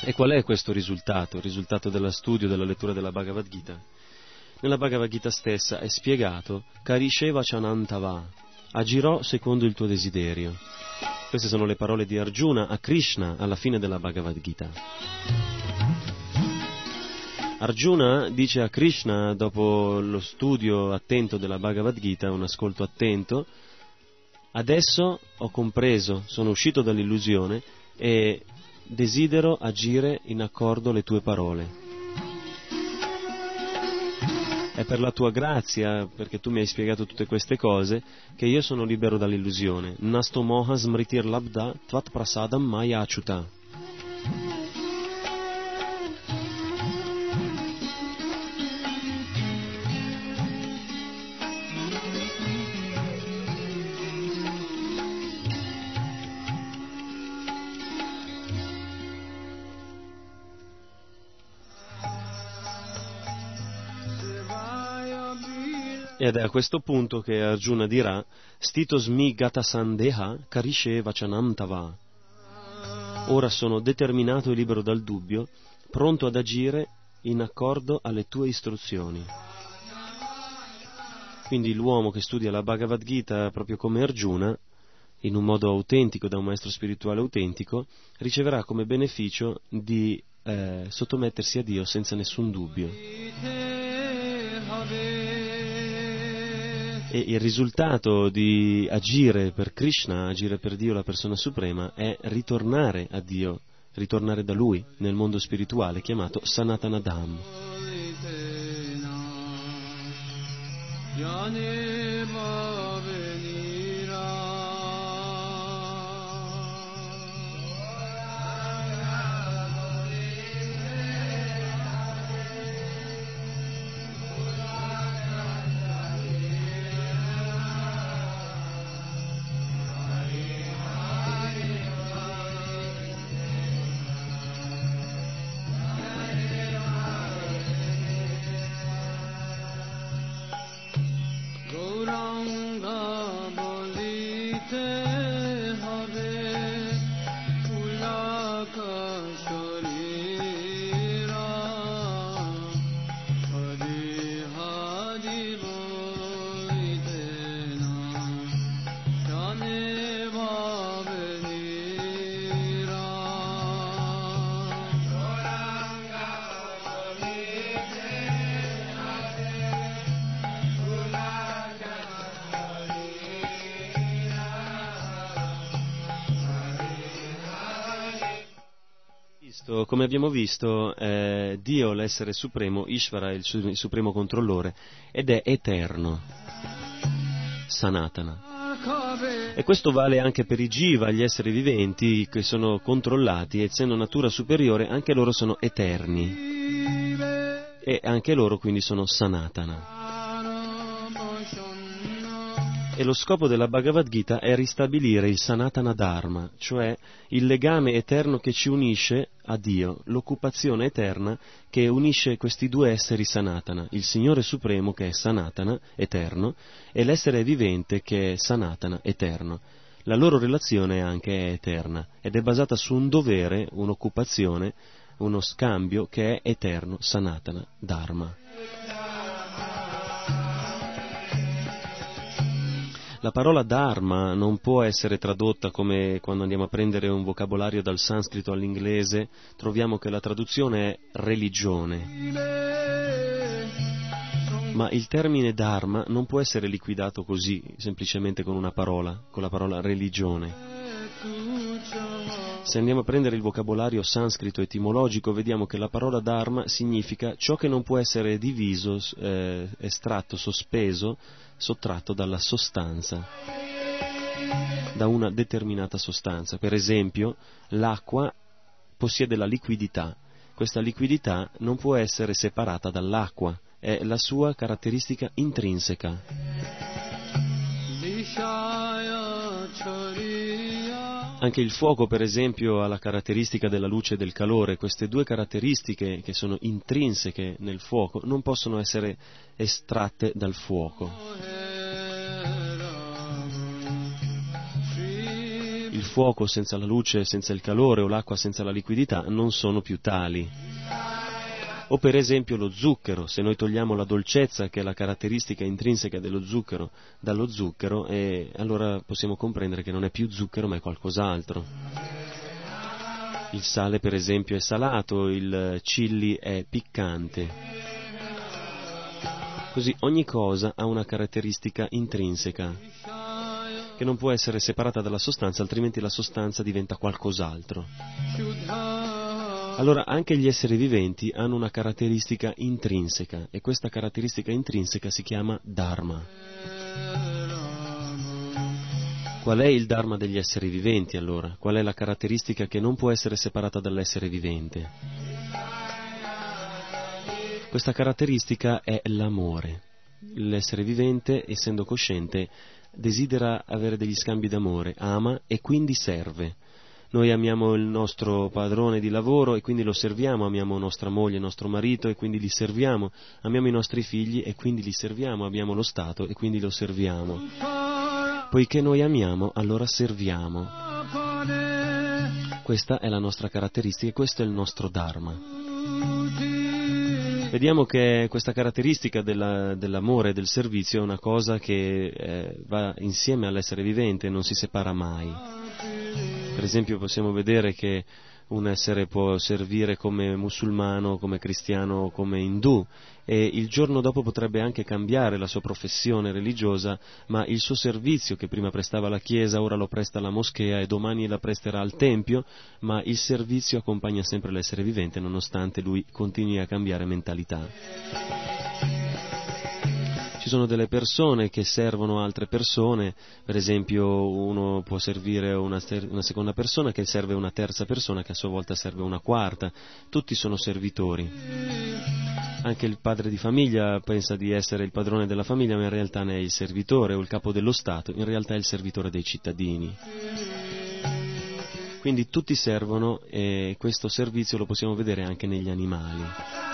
E qual è questo risultato, il risultato dello studio, della lettura della Bhagavad Gita? Nella Bhagavad Gita stessa è spiegato Karisheva Chanantava, agirò secondo il tuo desiderio. Queste sono le parole di Arjuna a Krishna alla fine della Bhagavad Gita. Arjuna dice a Krishna, dopo lo studio attento della Bhagavad Gita, un ascolto attento, adesso ho compreso, sono uscito dall'illusione e desidero agire in accordo alle tue parole. È per la tua grazia, perché tu mi hai spiegato tutte queste cose, che io sono libero dall'illusione. Nasto moha smritir labda tvat prasadam maya achuta. Ed è a questo punto che Arjuna dirà Stitosmi gata sandeha karishe vachanam tava. Ora sono determinato e libero dal dubbio, pronto ad agire in accordo alle tue istruzioni. Quindi l'uomo che studia la Bhagavad Gita proprio come Arjuna, in un modo autentico, da un maestro spirituale autentico, riceverà come beneficio di eh, sottomettersi a Dio senza nessun dubbio. E il risultato di agire per Krishna, agire per Dio, la persona suprema, è ritornare a Dio, ritornare da Lui nel mondo spirituale chiamato Sanatana Dham. Yani Visto- come abbiamo visto, eh, Dio, l'essere supremo, Ishvara, il, su- il supremo controllore, ed è eterno. Sanatana. E questo vale anche per i Jiva, gli esseri viventi che sono controllati, essendo natura superiore, anche loro sono eterni. E anche loro quindi sono Sanatana. E lo scopo della Bhagavad Gita è ristabilire il Sanatana Dharma, cioè il legame eterno che ci unisce a Dio, l'occupazione eterna che unisce questi due esseri Sanatana, il Signore Supremo che è Sanatana, eterno, e l'essere vivente che è Sanatana, eterno. La loro relazione anche è eterna ed è basata su un dovere, un'occupazione, uno scambio che è eterno, Sanatana Dharma. La parola dharma non può essere tradotta come quando andiamo a prendere un vocabolario dal sanscrito all'inglese, troviamo che la traduzione è religione. Ma il termine Dharma non può essere liquidato così, semplicemente con una parola, con la parola religione. Se andiamo a prendere il vocabolario sanscrito etimologico, vediamo che la parola Dharma significa ciò che non può essere diviso, eh, estratto, sospeso, sottratto dalla sostanza, da una determinata sostanza. Per esempio, l'acqua possiede la liquidità. Questa liquidità non può essere separata dall'acqua, è la sua caratteristica intrinseca. Anche il fuoco, per esempio, ha la caratteristica della luce e del calore. Queste due caratteristiche, che sono intrinseche nel fuoco, non possono essere estratte dal fuoco. Il fuoco senza la luce, senza il calore o l'acqua senza la liquidità non sono più tali. O per esempio lo zucchero, se noi togliamo la dolcezza, che è la caratteristica intrinseca dello zucchero, dallo zucchero, eh, allora possiamo comprendere che non è più zucchero ma è qualcos'altro. Il sale per esempio è salato, il chilli è piccante. Così ogni cosa ha una caratteristica intrinseca che non può essere separata dalla sostanza, altrimenti la sostanza diventa qualcos'altro. Allora anche gli esseri viventi hanno una caratteristica intrinseca e questa caratteristica intrinseca si chiama Dharma. Qual è il Dharma degli esseri viventi allora? Qual è la caratteristica che non può essere separata dall'essere vivente? Questa caratteristica è l'amore. L'essere vivente, essendo cosciente, desidera avere degli scambi d'amore, ama e quindi serve. Noi amiamo il nostro padrone di lavoro e quindi lo serviamo, amiamo nostra moglie, nostro marito e quindi li serviamo, amiamo i nostri figli e quindi li serviamo, abbiamo lo Stato e quindi lo serviamo. Poiché noi amiamo, allora serviamo. Questa è la nostra caratteristica e questo è il nostro Dharma. Vediamo che questa caratteristica della- dell'amore e del servizio è una cosa che eh, va insieme all'essere vivente, non si separa mai. Per esempio possiamo vedere che un essere può servire come musulmano, come cristiano, come indù e il giorno dopo potrebbe anche cambiare la sua professione religiosa, ma il suo servizio che prima prestava alla Chiesa ora lo presta alla moschea e domani la presterà al Tempio, ma il servizio accompagna sempre l'essere vivente nonostante lui continui a cambiare mentalità. Sono delle persone che servono altre persone, per esempio uno può servire una, una seconda persona che serve una terza persona che a sua volta serve una quarta, tutti sono servitori. Anche il padre di famiglia pensa di essere il padrone della famiglia, ma in realtà ne è il servitore, o il capo dello Stato, in realtà è il servitore dei cittadini. Quindi tutti servono e questo servizio lo possiamo vedere anche negli animali.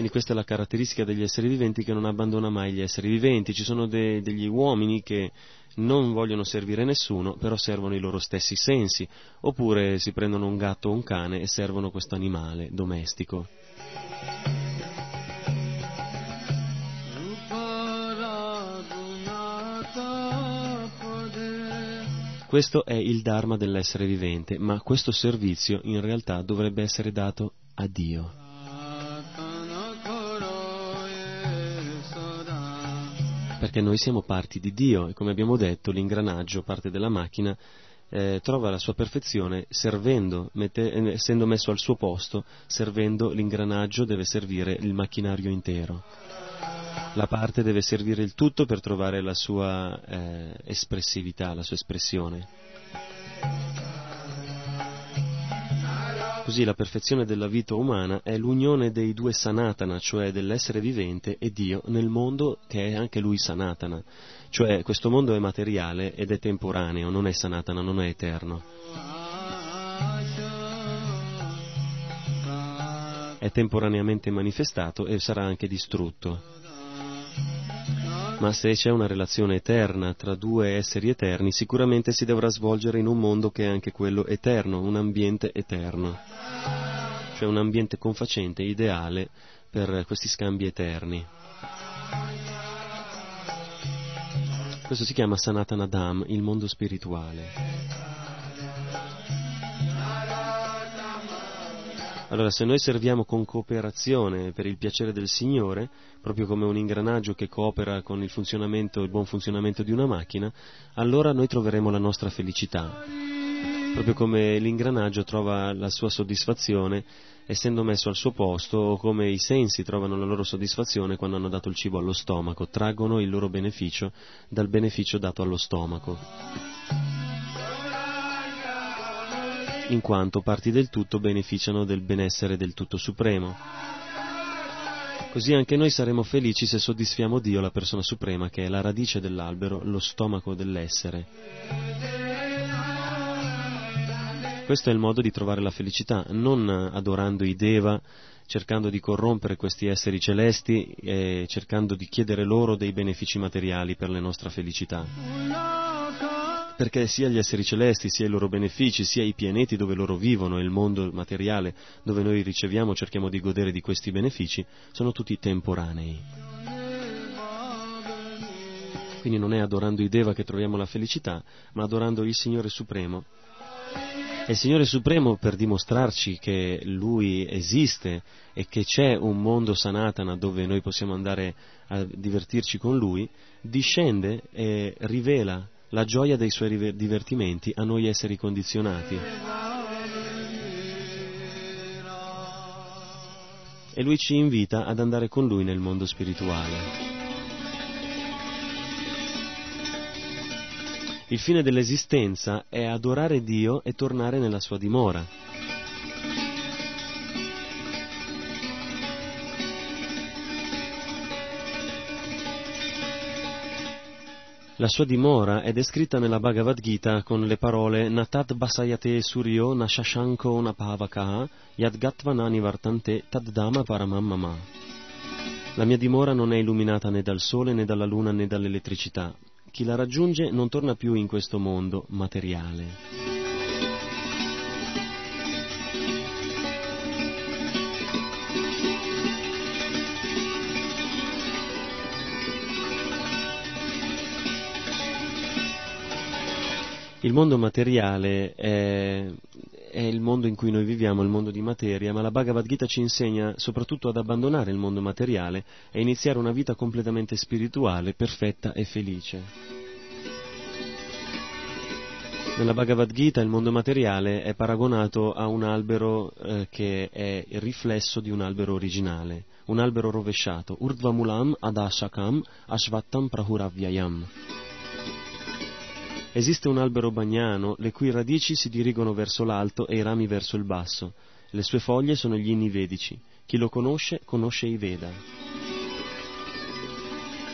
Quindi questa è la caratteristica degli esseri viventi che non abbandona mai gli esseri viventi. Ci sono de- degli uomini che non vogliono servire nessuno, però servono i loro stessi sensi, oppure si prendono un gatto o un cane e servono questo animale domestico. Questo è il Dharma dell'essere vivente, ma questo servizio in realtà dovrebbe essere dato a Dio. Perché noi siamo parti di Dio e come abbiamo detto l'ingranaggio, parte della macchina, eh, trova la sua perfezione servendo, mette- eh, essendo messo al suo posto, servendo l'ingranaggio deve servire il macchinario intero. La parte deve servire il tutto per trovare la sua eh, espressività, la sua espressione. Così la perfezione della vita umana è l'unione dei due sanatana, cioè dell'essere vivente e Dio nel mondo che è anche lui sanatana. Cioè questo mondo è materiale ed è temporaneo, non è sanatana, non è eterno. È temporaneamente manifestato e sarà anche distrutto. Ma se c'è una relazione eterna tra due esseri eterni, sicuramente si dovrà svolgere in un mondo che è anche quello eterno, un ambiente eterno, cioè un ambiente confacente, ideale per questi scambi eterni. Questo si chiama Sanatana Dham, il mondo spirituale. Allora, se noi serviamo con cooperazione per il piacere del Signore, proprio come un ingranaggio che coopera con il funzionamento, il buon funzionamento di una macchina, allora noi troveremo la nostra felicità. Proprio come l'ingranaggio trova la sua soddisfazione essendo messo al suo posto, o come i sensi trovano la loro soddisfazione quando hanno dato il cibo allo stomaco, traggono il loro beneficio dal beneficio dato allo stomaco. In quanto parti del tutto beneficiano del benessere del tutto supremo. Così anche noi saremo felici se soddisfiamo Dio, la persona suprema, che è la radice dell'albero, lo stomaco dell'essere. Questo è il modo di trovare la felicità, non adorando i Deva, cercando di corrompere questi esseri celesti e cercando di chiedere loro dei benefici materiali per la nostra felicità. Perché sia gli esseri celesti, sia i loro benefici, sia i pianeti dove loro vivono e il mondo materiale dove noi riceviamo, cerchiamo di godere di questi benefici, sono tutti temporanei. Quindi non è adorando i Deva che troviamo la felicità, ma adorando il Signore Supremo e il Signore Supremo, per dimostrarci che Lui esiste e che c'è un mondo Sanatana dove noi possiamo andare a divertirci con Lui, discende e rivela la gioia dei Suoi divertimenti a noi esseri condizionati. E Lui ci invita ad andare con Lui nel mondo spirituale. Il fine dell'esistenza è adorare Dio e tornare nella sua dimora. La sua dimora è descritta nella Bhagavad Gita con le parole Natat Basayate Suryo Nashashanko Napavakaha Yadgatvanani Vartante Taddama Paramamama. La mia dimora non è illuminata né dal sole né dalla luna né dall'elettricità, chi la raggiunge non torna più in questo mondo materiale. Il mondo materiale è, è il mondo in cui noi viviamo, il mondo di materia, ma la Bhagavad Gita ci insegna soprattutto ad abbandonare il mondo materiale e iniziare una vita completamente spirituale, perfetta e felice. Nella Bhagavad Gita il mondo materiale è paragonato a un albero eh, che è il riflesso di un albero originale, un albero rovesciato, Urdvamulam Adashakam Ashvattam Prahuravyayam. Esiste un albero bagnano, le cui radici si dirigono verso l'alto e i rami verso il basso. Le sue foglie sono gli inni vedici. Chi lo conosce, conosce i Veda.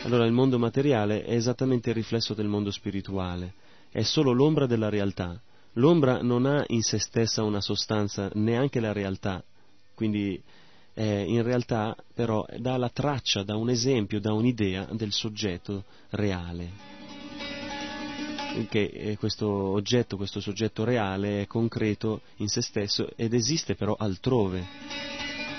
Allora il mondo materiale è esattamente il riflesso del mondo spirituale, è solo l'ombra della realtà. L'ombra non ha in se stessa una sostanza, neanche la realtà, quindi eh, in realtà però dà la traccia, dà un esempio, dà un'idea del soggetto reale che eh, questo oggetto, questo soggetto reale è concreto in se stesso ed esiste però altrove.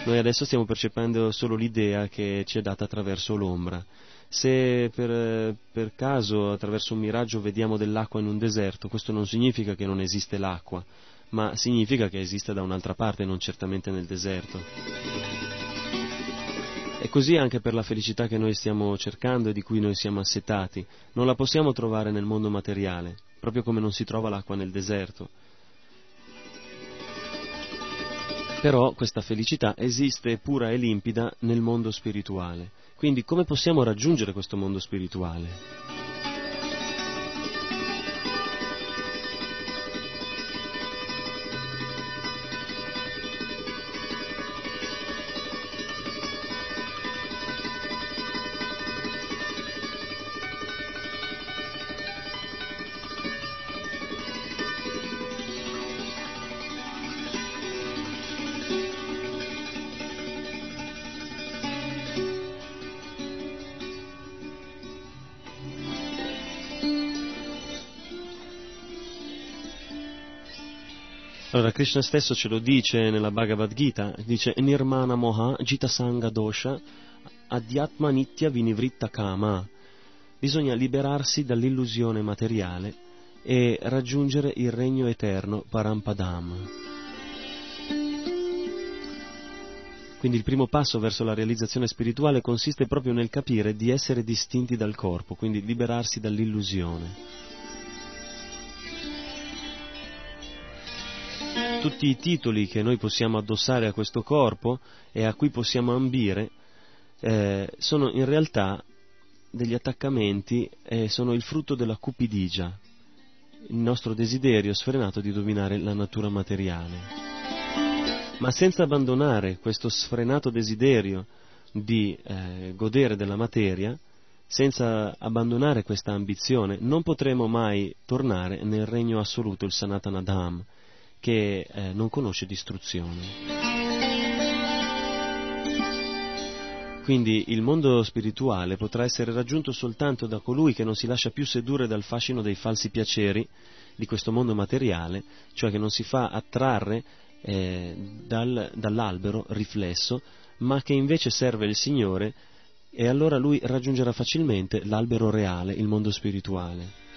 Noi adesso stiamo percependo solo l'idea che ci è data attraverso l'ombra. Se per, per caso attraverso un miraggio vediamo dell'acqua in un deserto, questo non significa che non esiste l'acqua, ma significa che esiste da un'altra parte, non certamente nel deserto. E così anche per la felicità che noi stiamo cercando e di cui noi siamo assetati. Non la possiamo trovare nel mondo materiale, proprio come non si trova l'acqua nel deserto. Però questa felicità esiste pura e limpida nel mondo spirituale. Quindi come possiamo raggiungere questo mondo spirituale? Krishna stesso ce lo dice nella Bhagavad Gita, dice Nirmana Moha Jitasanga Dosha Adhyatma Nitya Vinivritta Kama. Bisogna liberarsi dall'illusione materiale e raggiungere il regno eterno Parampadam. Quindi il primo passo verso la realizzazione spirituale consiste proprio nel capire di essere distinti dal corpo, quindi liberarsi dall'illusione. Tutti i titoli che noi possiamo addossare a questo corpo e a cui possiamo ambire eh, sono in realtà degli attaccamenti e sono il frutto della cupidigia, il nostro desiderio sfrenato di dominare la natura materiale. Ma senza abbandonare questo sfrenato desiderio di eh, godere della materia, senza abbandonare questa ambizione, non potremo mai tornare nel regno assoluto, il Sanatana Dham, che eh, non conosce distruzione. Quindi il mondo spirituale potrà essere raggiunto soltanto da colui che non si lascia più sedurre dal fascino dei falsi piaceri di questo mondo materiale, cioè che non si fa attrarre eh, dal, dall'albero riflesso, ma che invece serve il Signore e allora lui raggiungerà facilmente l'albero reale, il mondo spirituale.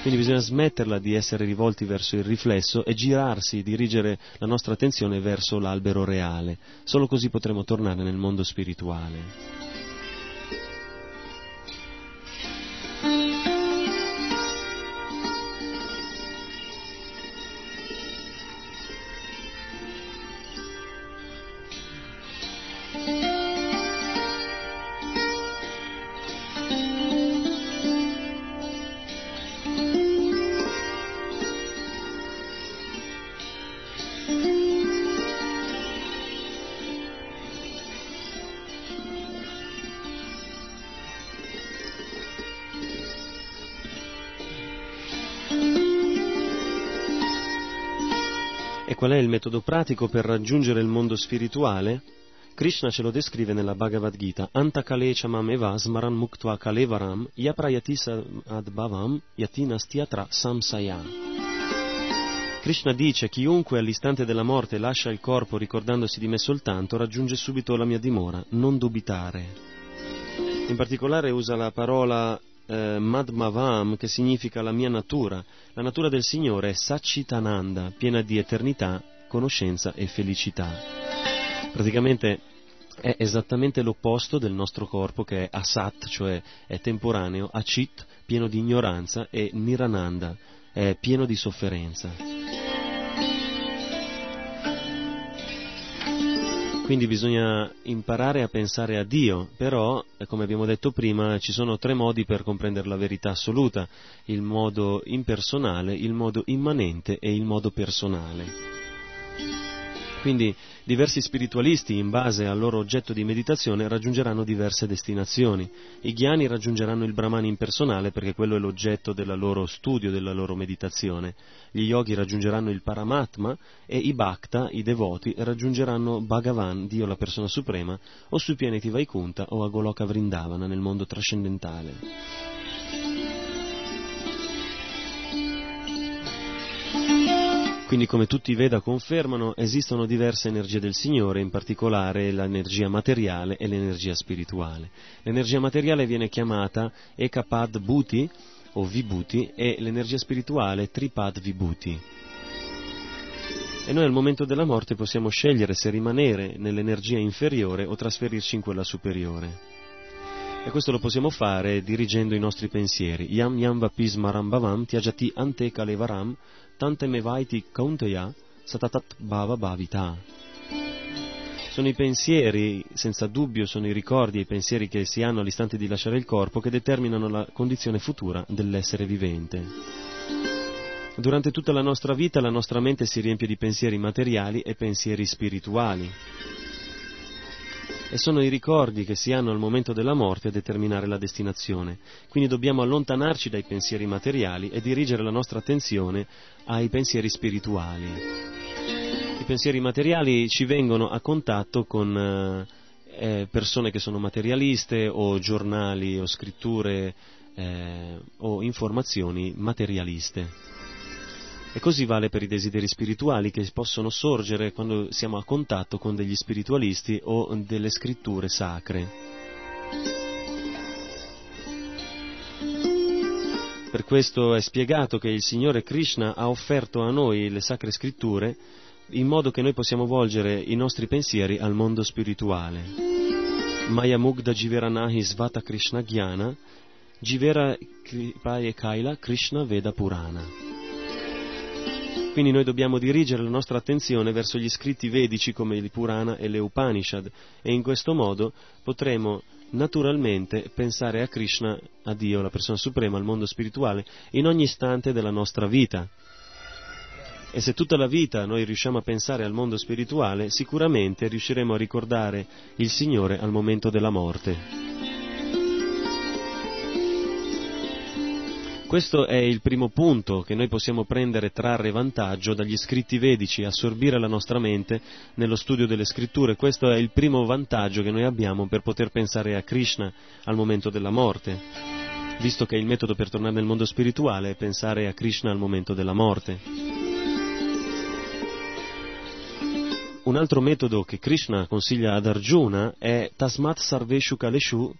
Quindi bisogna smetterla di essere rivolti verso il riflesso e girarsi, dirigere la nostra attenzione verso l'albero reale. Solo così potremo tornare nel mondo spirituale. Metodo pratico per raggiungere il mondo spirituale? Krishna ce lo descrive nella Bhagavad Gita. Antakalecham eva muktva kalevaram yaprayatisa adbhavam yatinastiatra samsaya. Krishna dice, chiunque all'istante della morte lascia il corpo ricordandosi di me soltanto, raggiunge subito la mia dimora, non dubitare. In particolare usa la parola eh, Madmavam, che significa la mia natura. La natura del Signore è Sachitananda, piena di eternità, conoscenza e felicità. Praticamente è esattamente l'opposto del nostro corpo che è Asat, cioè è temporaneo, Achit, pieno di ignoranza, e Nirananda, è pieno di sofferenza. Quindi bisogna imparare a pensare a Dio, però, come abbiamo detto prima, ci sono tre modi per comprendere la verità assoluta, il modo impersonale, il modo immanente e il modo personale. Quindi diversi spiritualisti, in base al loro oggetto di meditazione, raggiungeranno diverse destinazioni. I ghiani raggiungeranno il Brahman impersonale perché quello è l'oggetto del loro studio, della loro meditazione. Gli yogi raggiungeranno il Paramatma e i Bhakta, i devoti, raggiungeranno Bhagavan, Dio la persona suprema, o sui pianeti Vaikunta o a Goloka Vrindavana nel mondo trascendentale. Quindi come tutti i Veda confermano, esistono diverse energie del Signore, in particolare l'energia materiale e l'energia spirituale. L'energia materiale viene chiamata Ekapad Bhuti o Vibhuti e l'energia spirituale Tripad Vibhuti. E noi al momento della morte possiamo scegliere se rimanere nell'energia inferiore o trasferirci in quella superiore. E questo lo possiamo fare dirigendo i nostri pensieri. Yam yam vapis marambavam tiajati ante kalevaram tante mevaiti kaunteya satatat bhava bhavita. Sono i pensieri, senza dubbio sono i ricordi e i pensieri che si hanno all'istante di lasciare il corpo che determinano la condizione futura dell'essere vivente. Durante tutta la nostra vita la nostra mente si riempie di pensieri materiali e pensieri spirituali e sono i ricordi che si hanno al momento della morte a determinare la destinazione. Quindi dobbiamo allontanarci dai pensieri materiali e dirigere la nostra attenzione ai pensieri spirituali. I pensieri materiali ci vengono a contatto con eh, eh persone che sono materialiste o giornali o scritture eh, o informazioni materialiste. E così vale per i desideri spirituali che possono sorgere quando siamo a contatto con degli spiritualisti o delle scritture sacre. Per questo è spiegato che il Signore Krishna ha offerto a noi le sacre scritture in modo che noi possiamo volgere i nostri pensieri al mondo spirituale. Maya Mugda Jiveranahi Svata Krishna Gyana Jivera Kripaye Kaila Krishna Veda Purana. Quindi noi dobbiamo dirigere la nostra attenzione verso gli scritti vedici come il Purana e le Upanishad e in questo modo potremo naturalmente pensare a Krishna, a Dio, la persona suprema, al mondo spirituale, in ogni istante della nostra vita. E se tutta la vita noi riusciamo a pensare al mondo spirituale, sicuramente riusciremo a ricordare il Signore al momento della morte. Questo è il primo punto che noi possiamo prendere e trarre vantaggio dagli scritti vedici, assorbire la nostra mente nello studio delle scritture. Questo è il primo vantaggio che noi abbiamo per poter pensare a Krishna al momento della morte, visto che il metodo per tornare nel mondo spirituale è pensare a Krishna al momento della morte. Un altro metodo che Krishna consiglia ad Arjuna è Tasmat Sarveshu Kaleshu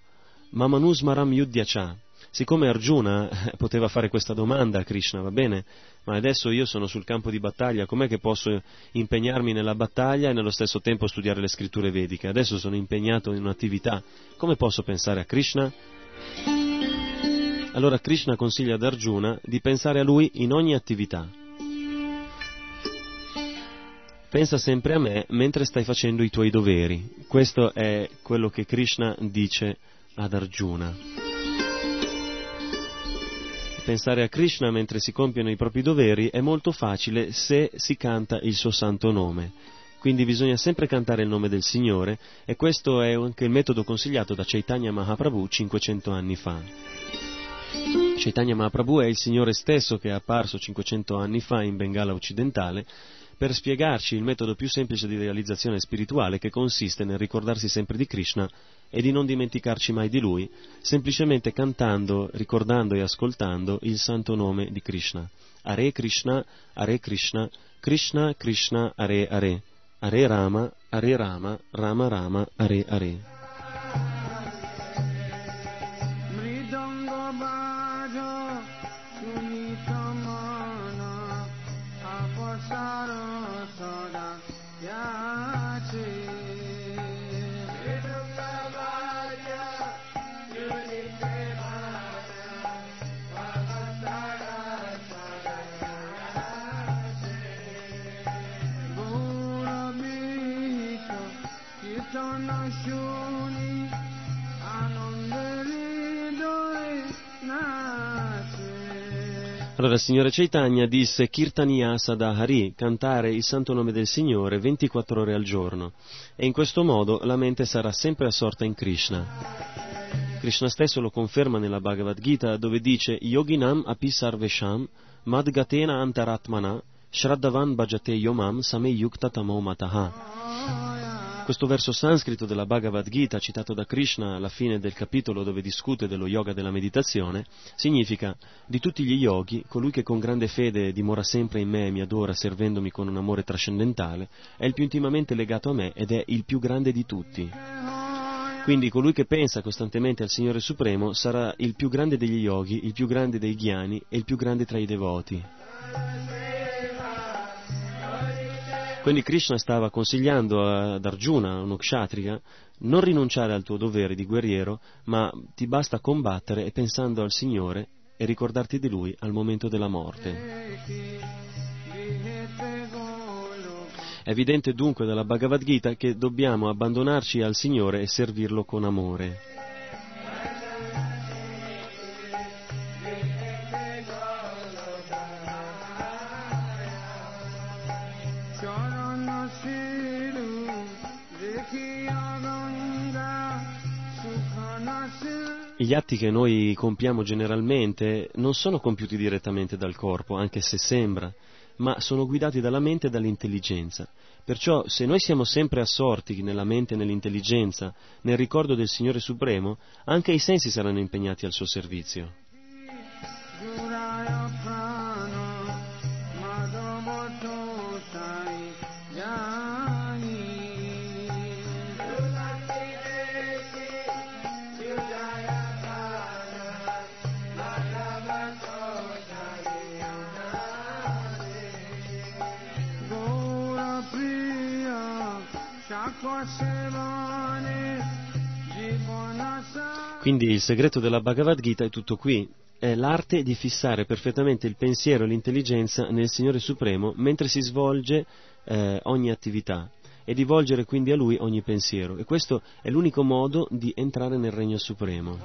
Mamanusmaram Yudhyacha Siccome Arjuna poteva fare questa domanda a Krishna, va bene, ma adesso io sono sul campo di battaglia, com'è che posso impegnarmi nella battaglia e nello stesso tempo studiare le scritture vediche? Adesso sono impegnato in un'attività, come posso pensare a Krishna? Allora Krishna consiglia ad Arjuna di pensare a lui in ogni attività. Pensa sempre a me mentre stai facendo i tuoi doveri. Questo è quello che Krishna dice ad Arjuna pensare a Krishna mentre si compiono i propri doveri è molto facile se si canta il suo santo nome. Quindi bisogna sempre cantare il nome del Signore e questo è anche il metodo consigliato da Chaitanya Mahaprabhu 500 anni fa. Chaitanya Mahaprabhu è il Signore stesso che è apparso 500 anni fa in Bengala occidentale per spiegarci il metodo più semplice di realizzazione spirituale che consiste nel ricordarsi sempre di Krishna e di non dimenticarci mai di lui, semplicemente cantando, ricordando e ascoltando il santo nome di Krishna. Are Krishna, Are Krishna, Krishna Krishna, Are Are, Are Rama, Are Rama, Rama Rama, Are Are. Allora il Signore Chaitanya disse Kirtaniya Sadahari, cantare il santo nome del Signore 24 ore al giorno e in questo modo la mente sarà sempre assorta in Krishna. Krishna stesso lo conferma nella Bhagavad Gita dove dice Yoginam api sarvesham madgatena antaratmana shraddavan bhajate yomam same yukta tamo mataha. Questo verso sanscrito della Bhagavad Gita, citato da Krishna alla fine del capitolo dove discute dello yoga della meditazione, significa di tutti gli yogi, colui che con grande fede dimora sempre in me e mi adora servendomi con un amore trascendentale, è il più intimamente legato a me ed è il più grande di tutti. Quindi colui che pensa costantemente al Signore Supremo sarà il più grande degli yogi, il più grande dei ghiani e il più grande tra i devoti. Quindi Krishna stava consigliando ad Arjuna, uno kshatriya, non rinunciare al tuo dovere di guerriero, ma ti basta combattere e pensando al Signore e ricordarti di Lui al momento della morte. È evidente dunque dalla Bhagavad Gita che dobbiamo abbandonarci al Signore e servirlo con amore. Gli atti che noi compiamo generalmente non sono compiuti direttamente dal corpo, anche se sembra, ma sono guidati dalla mente e dall'intelligenza. Perciò se noi siamo sempre assorti nella mente e nell'intelligenza, nel ricordo del Signore Supremo, anche i sensi saranno impegnati al suo servizio. Quindi il segreto della Bhagavad Gita è tutto qui, è l'arte di fissare perfettamente il pensiero e l'intelligenza nel Signore Supremo mentre si svolge eh, ogni attività e di volgere quindi a Lui ogni pensiero. E questo è l'unico modo di entrare nel Regno Supremo.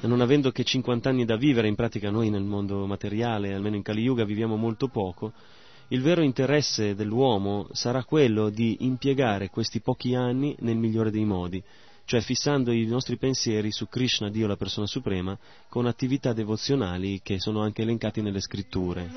Non avendo che 50 anni da vivere, in pratica noi nel mondo materiale, almeno in Kali Yuga, viviamo molto poco, il vero interesse dell'uomo sarà quello di impiegare questi pochi anni nel migliore dei modi, cioè fissando i nostri pensieri su Krishna, Dio la persona suprema, con attività devozionali che sono anche elencati nelle scritture.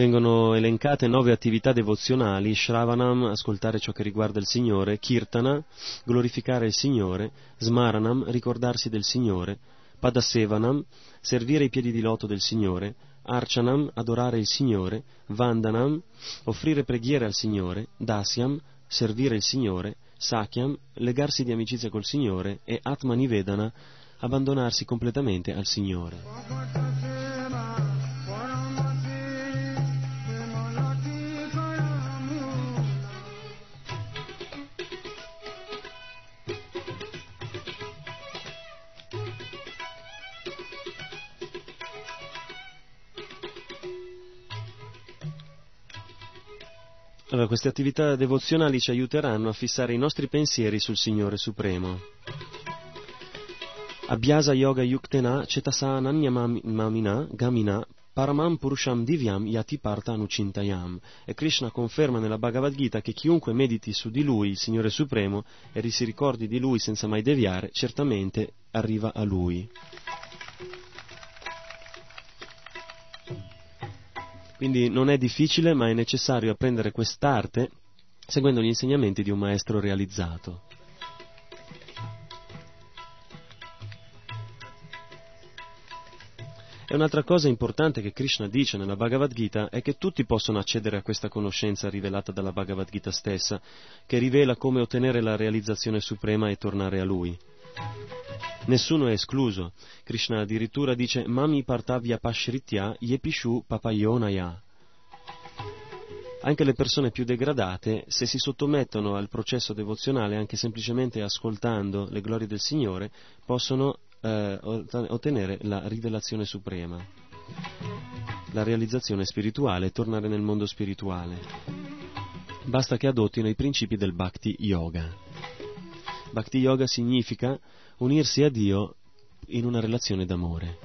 Vengono elencate nove attività devozionali, Shravanam, ascoltare ciò che riguarda il Signore, Kirtana, glorificare il Signore, Smaranam, ricordarsi del Signore, Padasevanam, servire i piedi di loto del Signore, Archanam, adorare il Signore, Vandanam, offrire preghiere al Signore, Dasyam, servire il Signore, Sakyam, legarsi di amicizia col Signore e Atmanivedana, abbandonarsi completamente al Signore. Allora, queste attività devozionali ci aiuteranno a fissare i nostri pensieri sul Signore Supremo. Abhyasa Yoga Yuktena Cetasana Mamina Gamina Paramam Purusham Divyam Yati Parta Anucintayam. E Krishna conferma nella Bhagavad Gita che chiunque mediti su di lui, il Signore Supremo, e si ricordi di lui senza mai deviare, certamente arriva a lui. Quindi non è difficile, ma è necessario apprendere quest'arte seguendo gli insegnamenti di un maestro realizzato. E un'altra cosa importante che Krishna dice nella Bhagavad Gita è che tutti possono accedere a questa conoscenza rivelata dalla Bhagavad Gita stessa, che rivela come ottenere la realizzazione suprema e tornare a Lui. Nessuno è escluso. Krishna addirittura dice Mami partavya pashritya yepishu papayonaya. Anche le persone più degradate, se si sottomettono al processo devozionale, anche semplicemente ascoltando le glorie del Signore, possono eh, ottenere la rivelazione suprema, la realizzazione spirituale tornare nel mondo spirituale. Basta che adottino i principi del Bhakti Yoga. Bhakti Yoga significa unirsi a Dio in una relazione d'amore.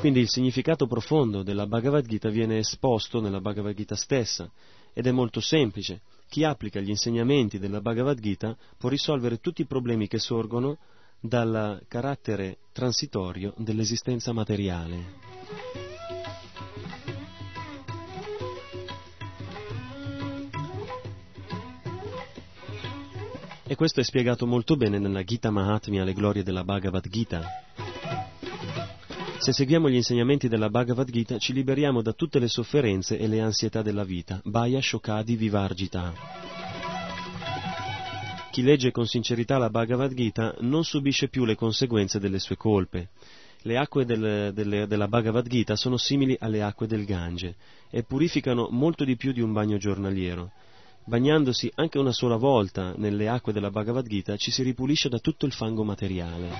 Quindi il significato profondo della Bhagavad Gita viene esposto nella Bhagavad Gita stessa ed è molto semplice. Chi applica gli insegnamenti della Bhagavad Gita può risolvere tutti i problemi che sorgono dal carattere transitorio dell'esistenza materiale. E questo è spiegato molto bene nella Gita Mahatmya, le glorie della Bhagavad Gita. Se seguiamo gli insegnamenti della Bhagavad Gita ci liberiamo da tutte le sofferenze e le ansietà della vita. Bhaya Shokadi Vivargita. Chi legge con sincerità la Bhagavad Gita non subisce più le conseguenze delle sue colpe. Le acque del, delle, della Bhagavad Gita sono simili alle acque del Gange e purificano molto di più di un bagno giornaliero bagnandosi anche una sola volta nelle acque della Bhagavad Gita, ci si ripulisce da tutto il fango materiale.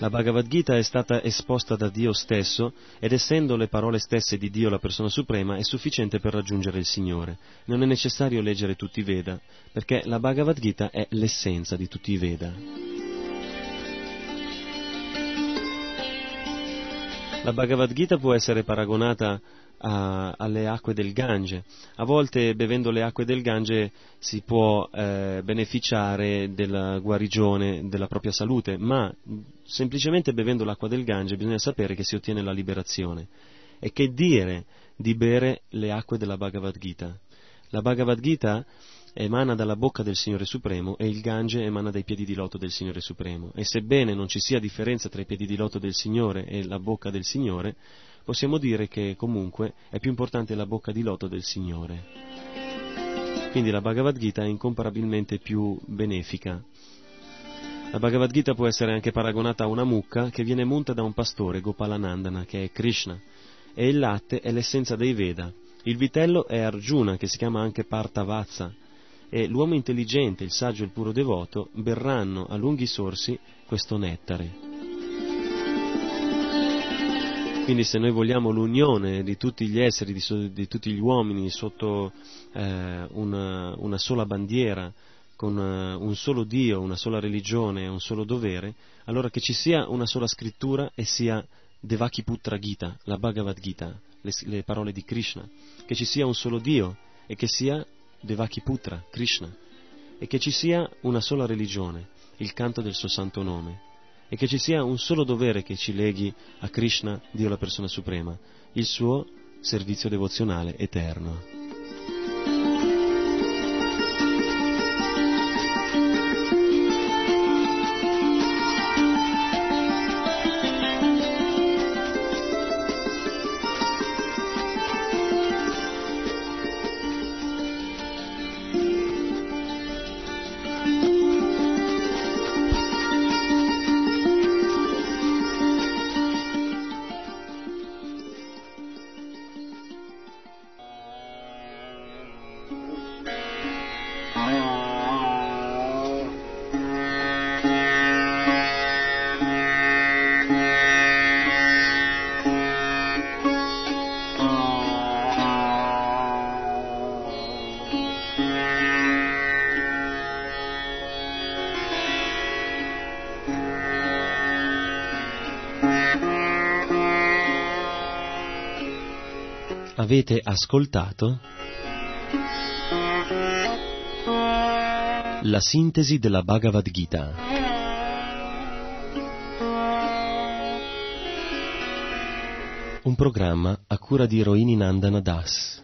La Bhagavad Gita è stata esposta da Dio stesso ed essendo le parole stesse di Dio la persona suprema è sufficiente per raggiungere il Signore. Non è necessario leggere tutti i Veda, perché la Bhagavad Gita è l'essenza di tutti i Veda. La Bhagavad Gita può essere paragonata a, alle acque del Gange. A volte bevendo le acque del Gange si può eh, beneficiare della guarigione della propria salute, ma semplicemente bevendo l'acqua del Gange bisogna sapere che si ottiene la liberazione. E che dire di bere le acque della Bhagavad Gita? La Bhagavad Gita emana dalla bocca del Signore Supremo e il Gange emana dai piedi di loto del Signore Supremo. E sebbene non ci sia differenza tra i piedi di loto del Signore e la bocca del Signore, possiamo dire che comunque è più importante la bocca di loto del Signore. Quindi la Bhagavad Gita è incomparabilmente più benefica. La Bhagavad Gita può essere anche paragonata a una mucca che viene munta da un pastore, Gopalanandana, che è Krishna, e il latte è l'essenza dei Veda. Il vitello è Arjuna, che si chiama anche Partavazza, e l'uomo intelligente, il saggio e il puro devoto berranno a lunghi sorsi questo nettare. Quindi se noi vogliamo l'unione di tutti gli esseri, di, di tutti gli uomini sotto eh, una, una, sola bandiera, con uh, un solo Dio, una sola religione, un solo dovere, allora che ci sia una sola scrittura e sia Devaki Putra Gita, la Bhagavad Gita, le, le parole di Krishna, che ci sia un solo Dio e che sia Devaki Putra, Krishna, e che ci sia una sola religione, il canto del suo santo nome, e che ci sia un solo dovere che ci leghi a Krishna, Dio la persona suprema, il suo servizio devozionale eterno. Avete ascoltato? La sintesi della Bhagavad Gita. Un programma a cura di Roini Nandana Das.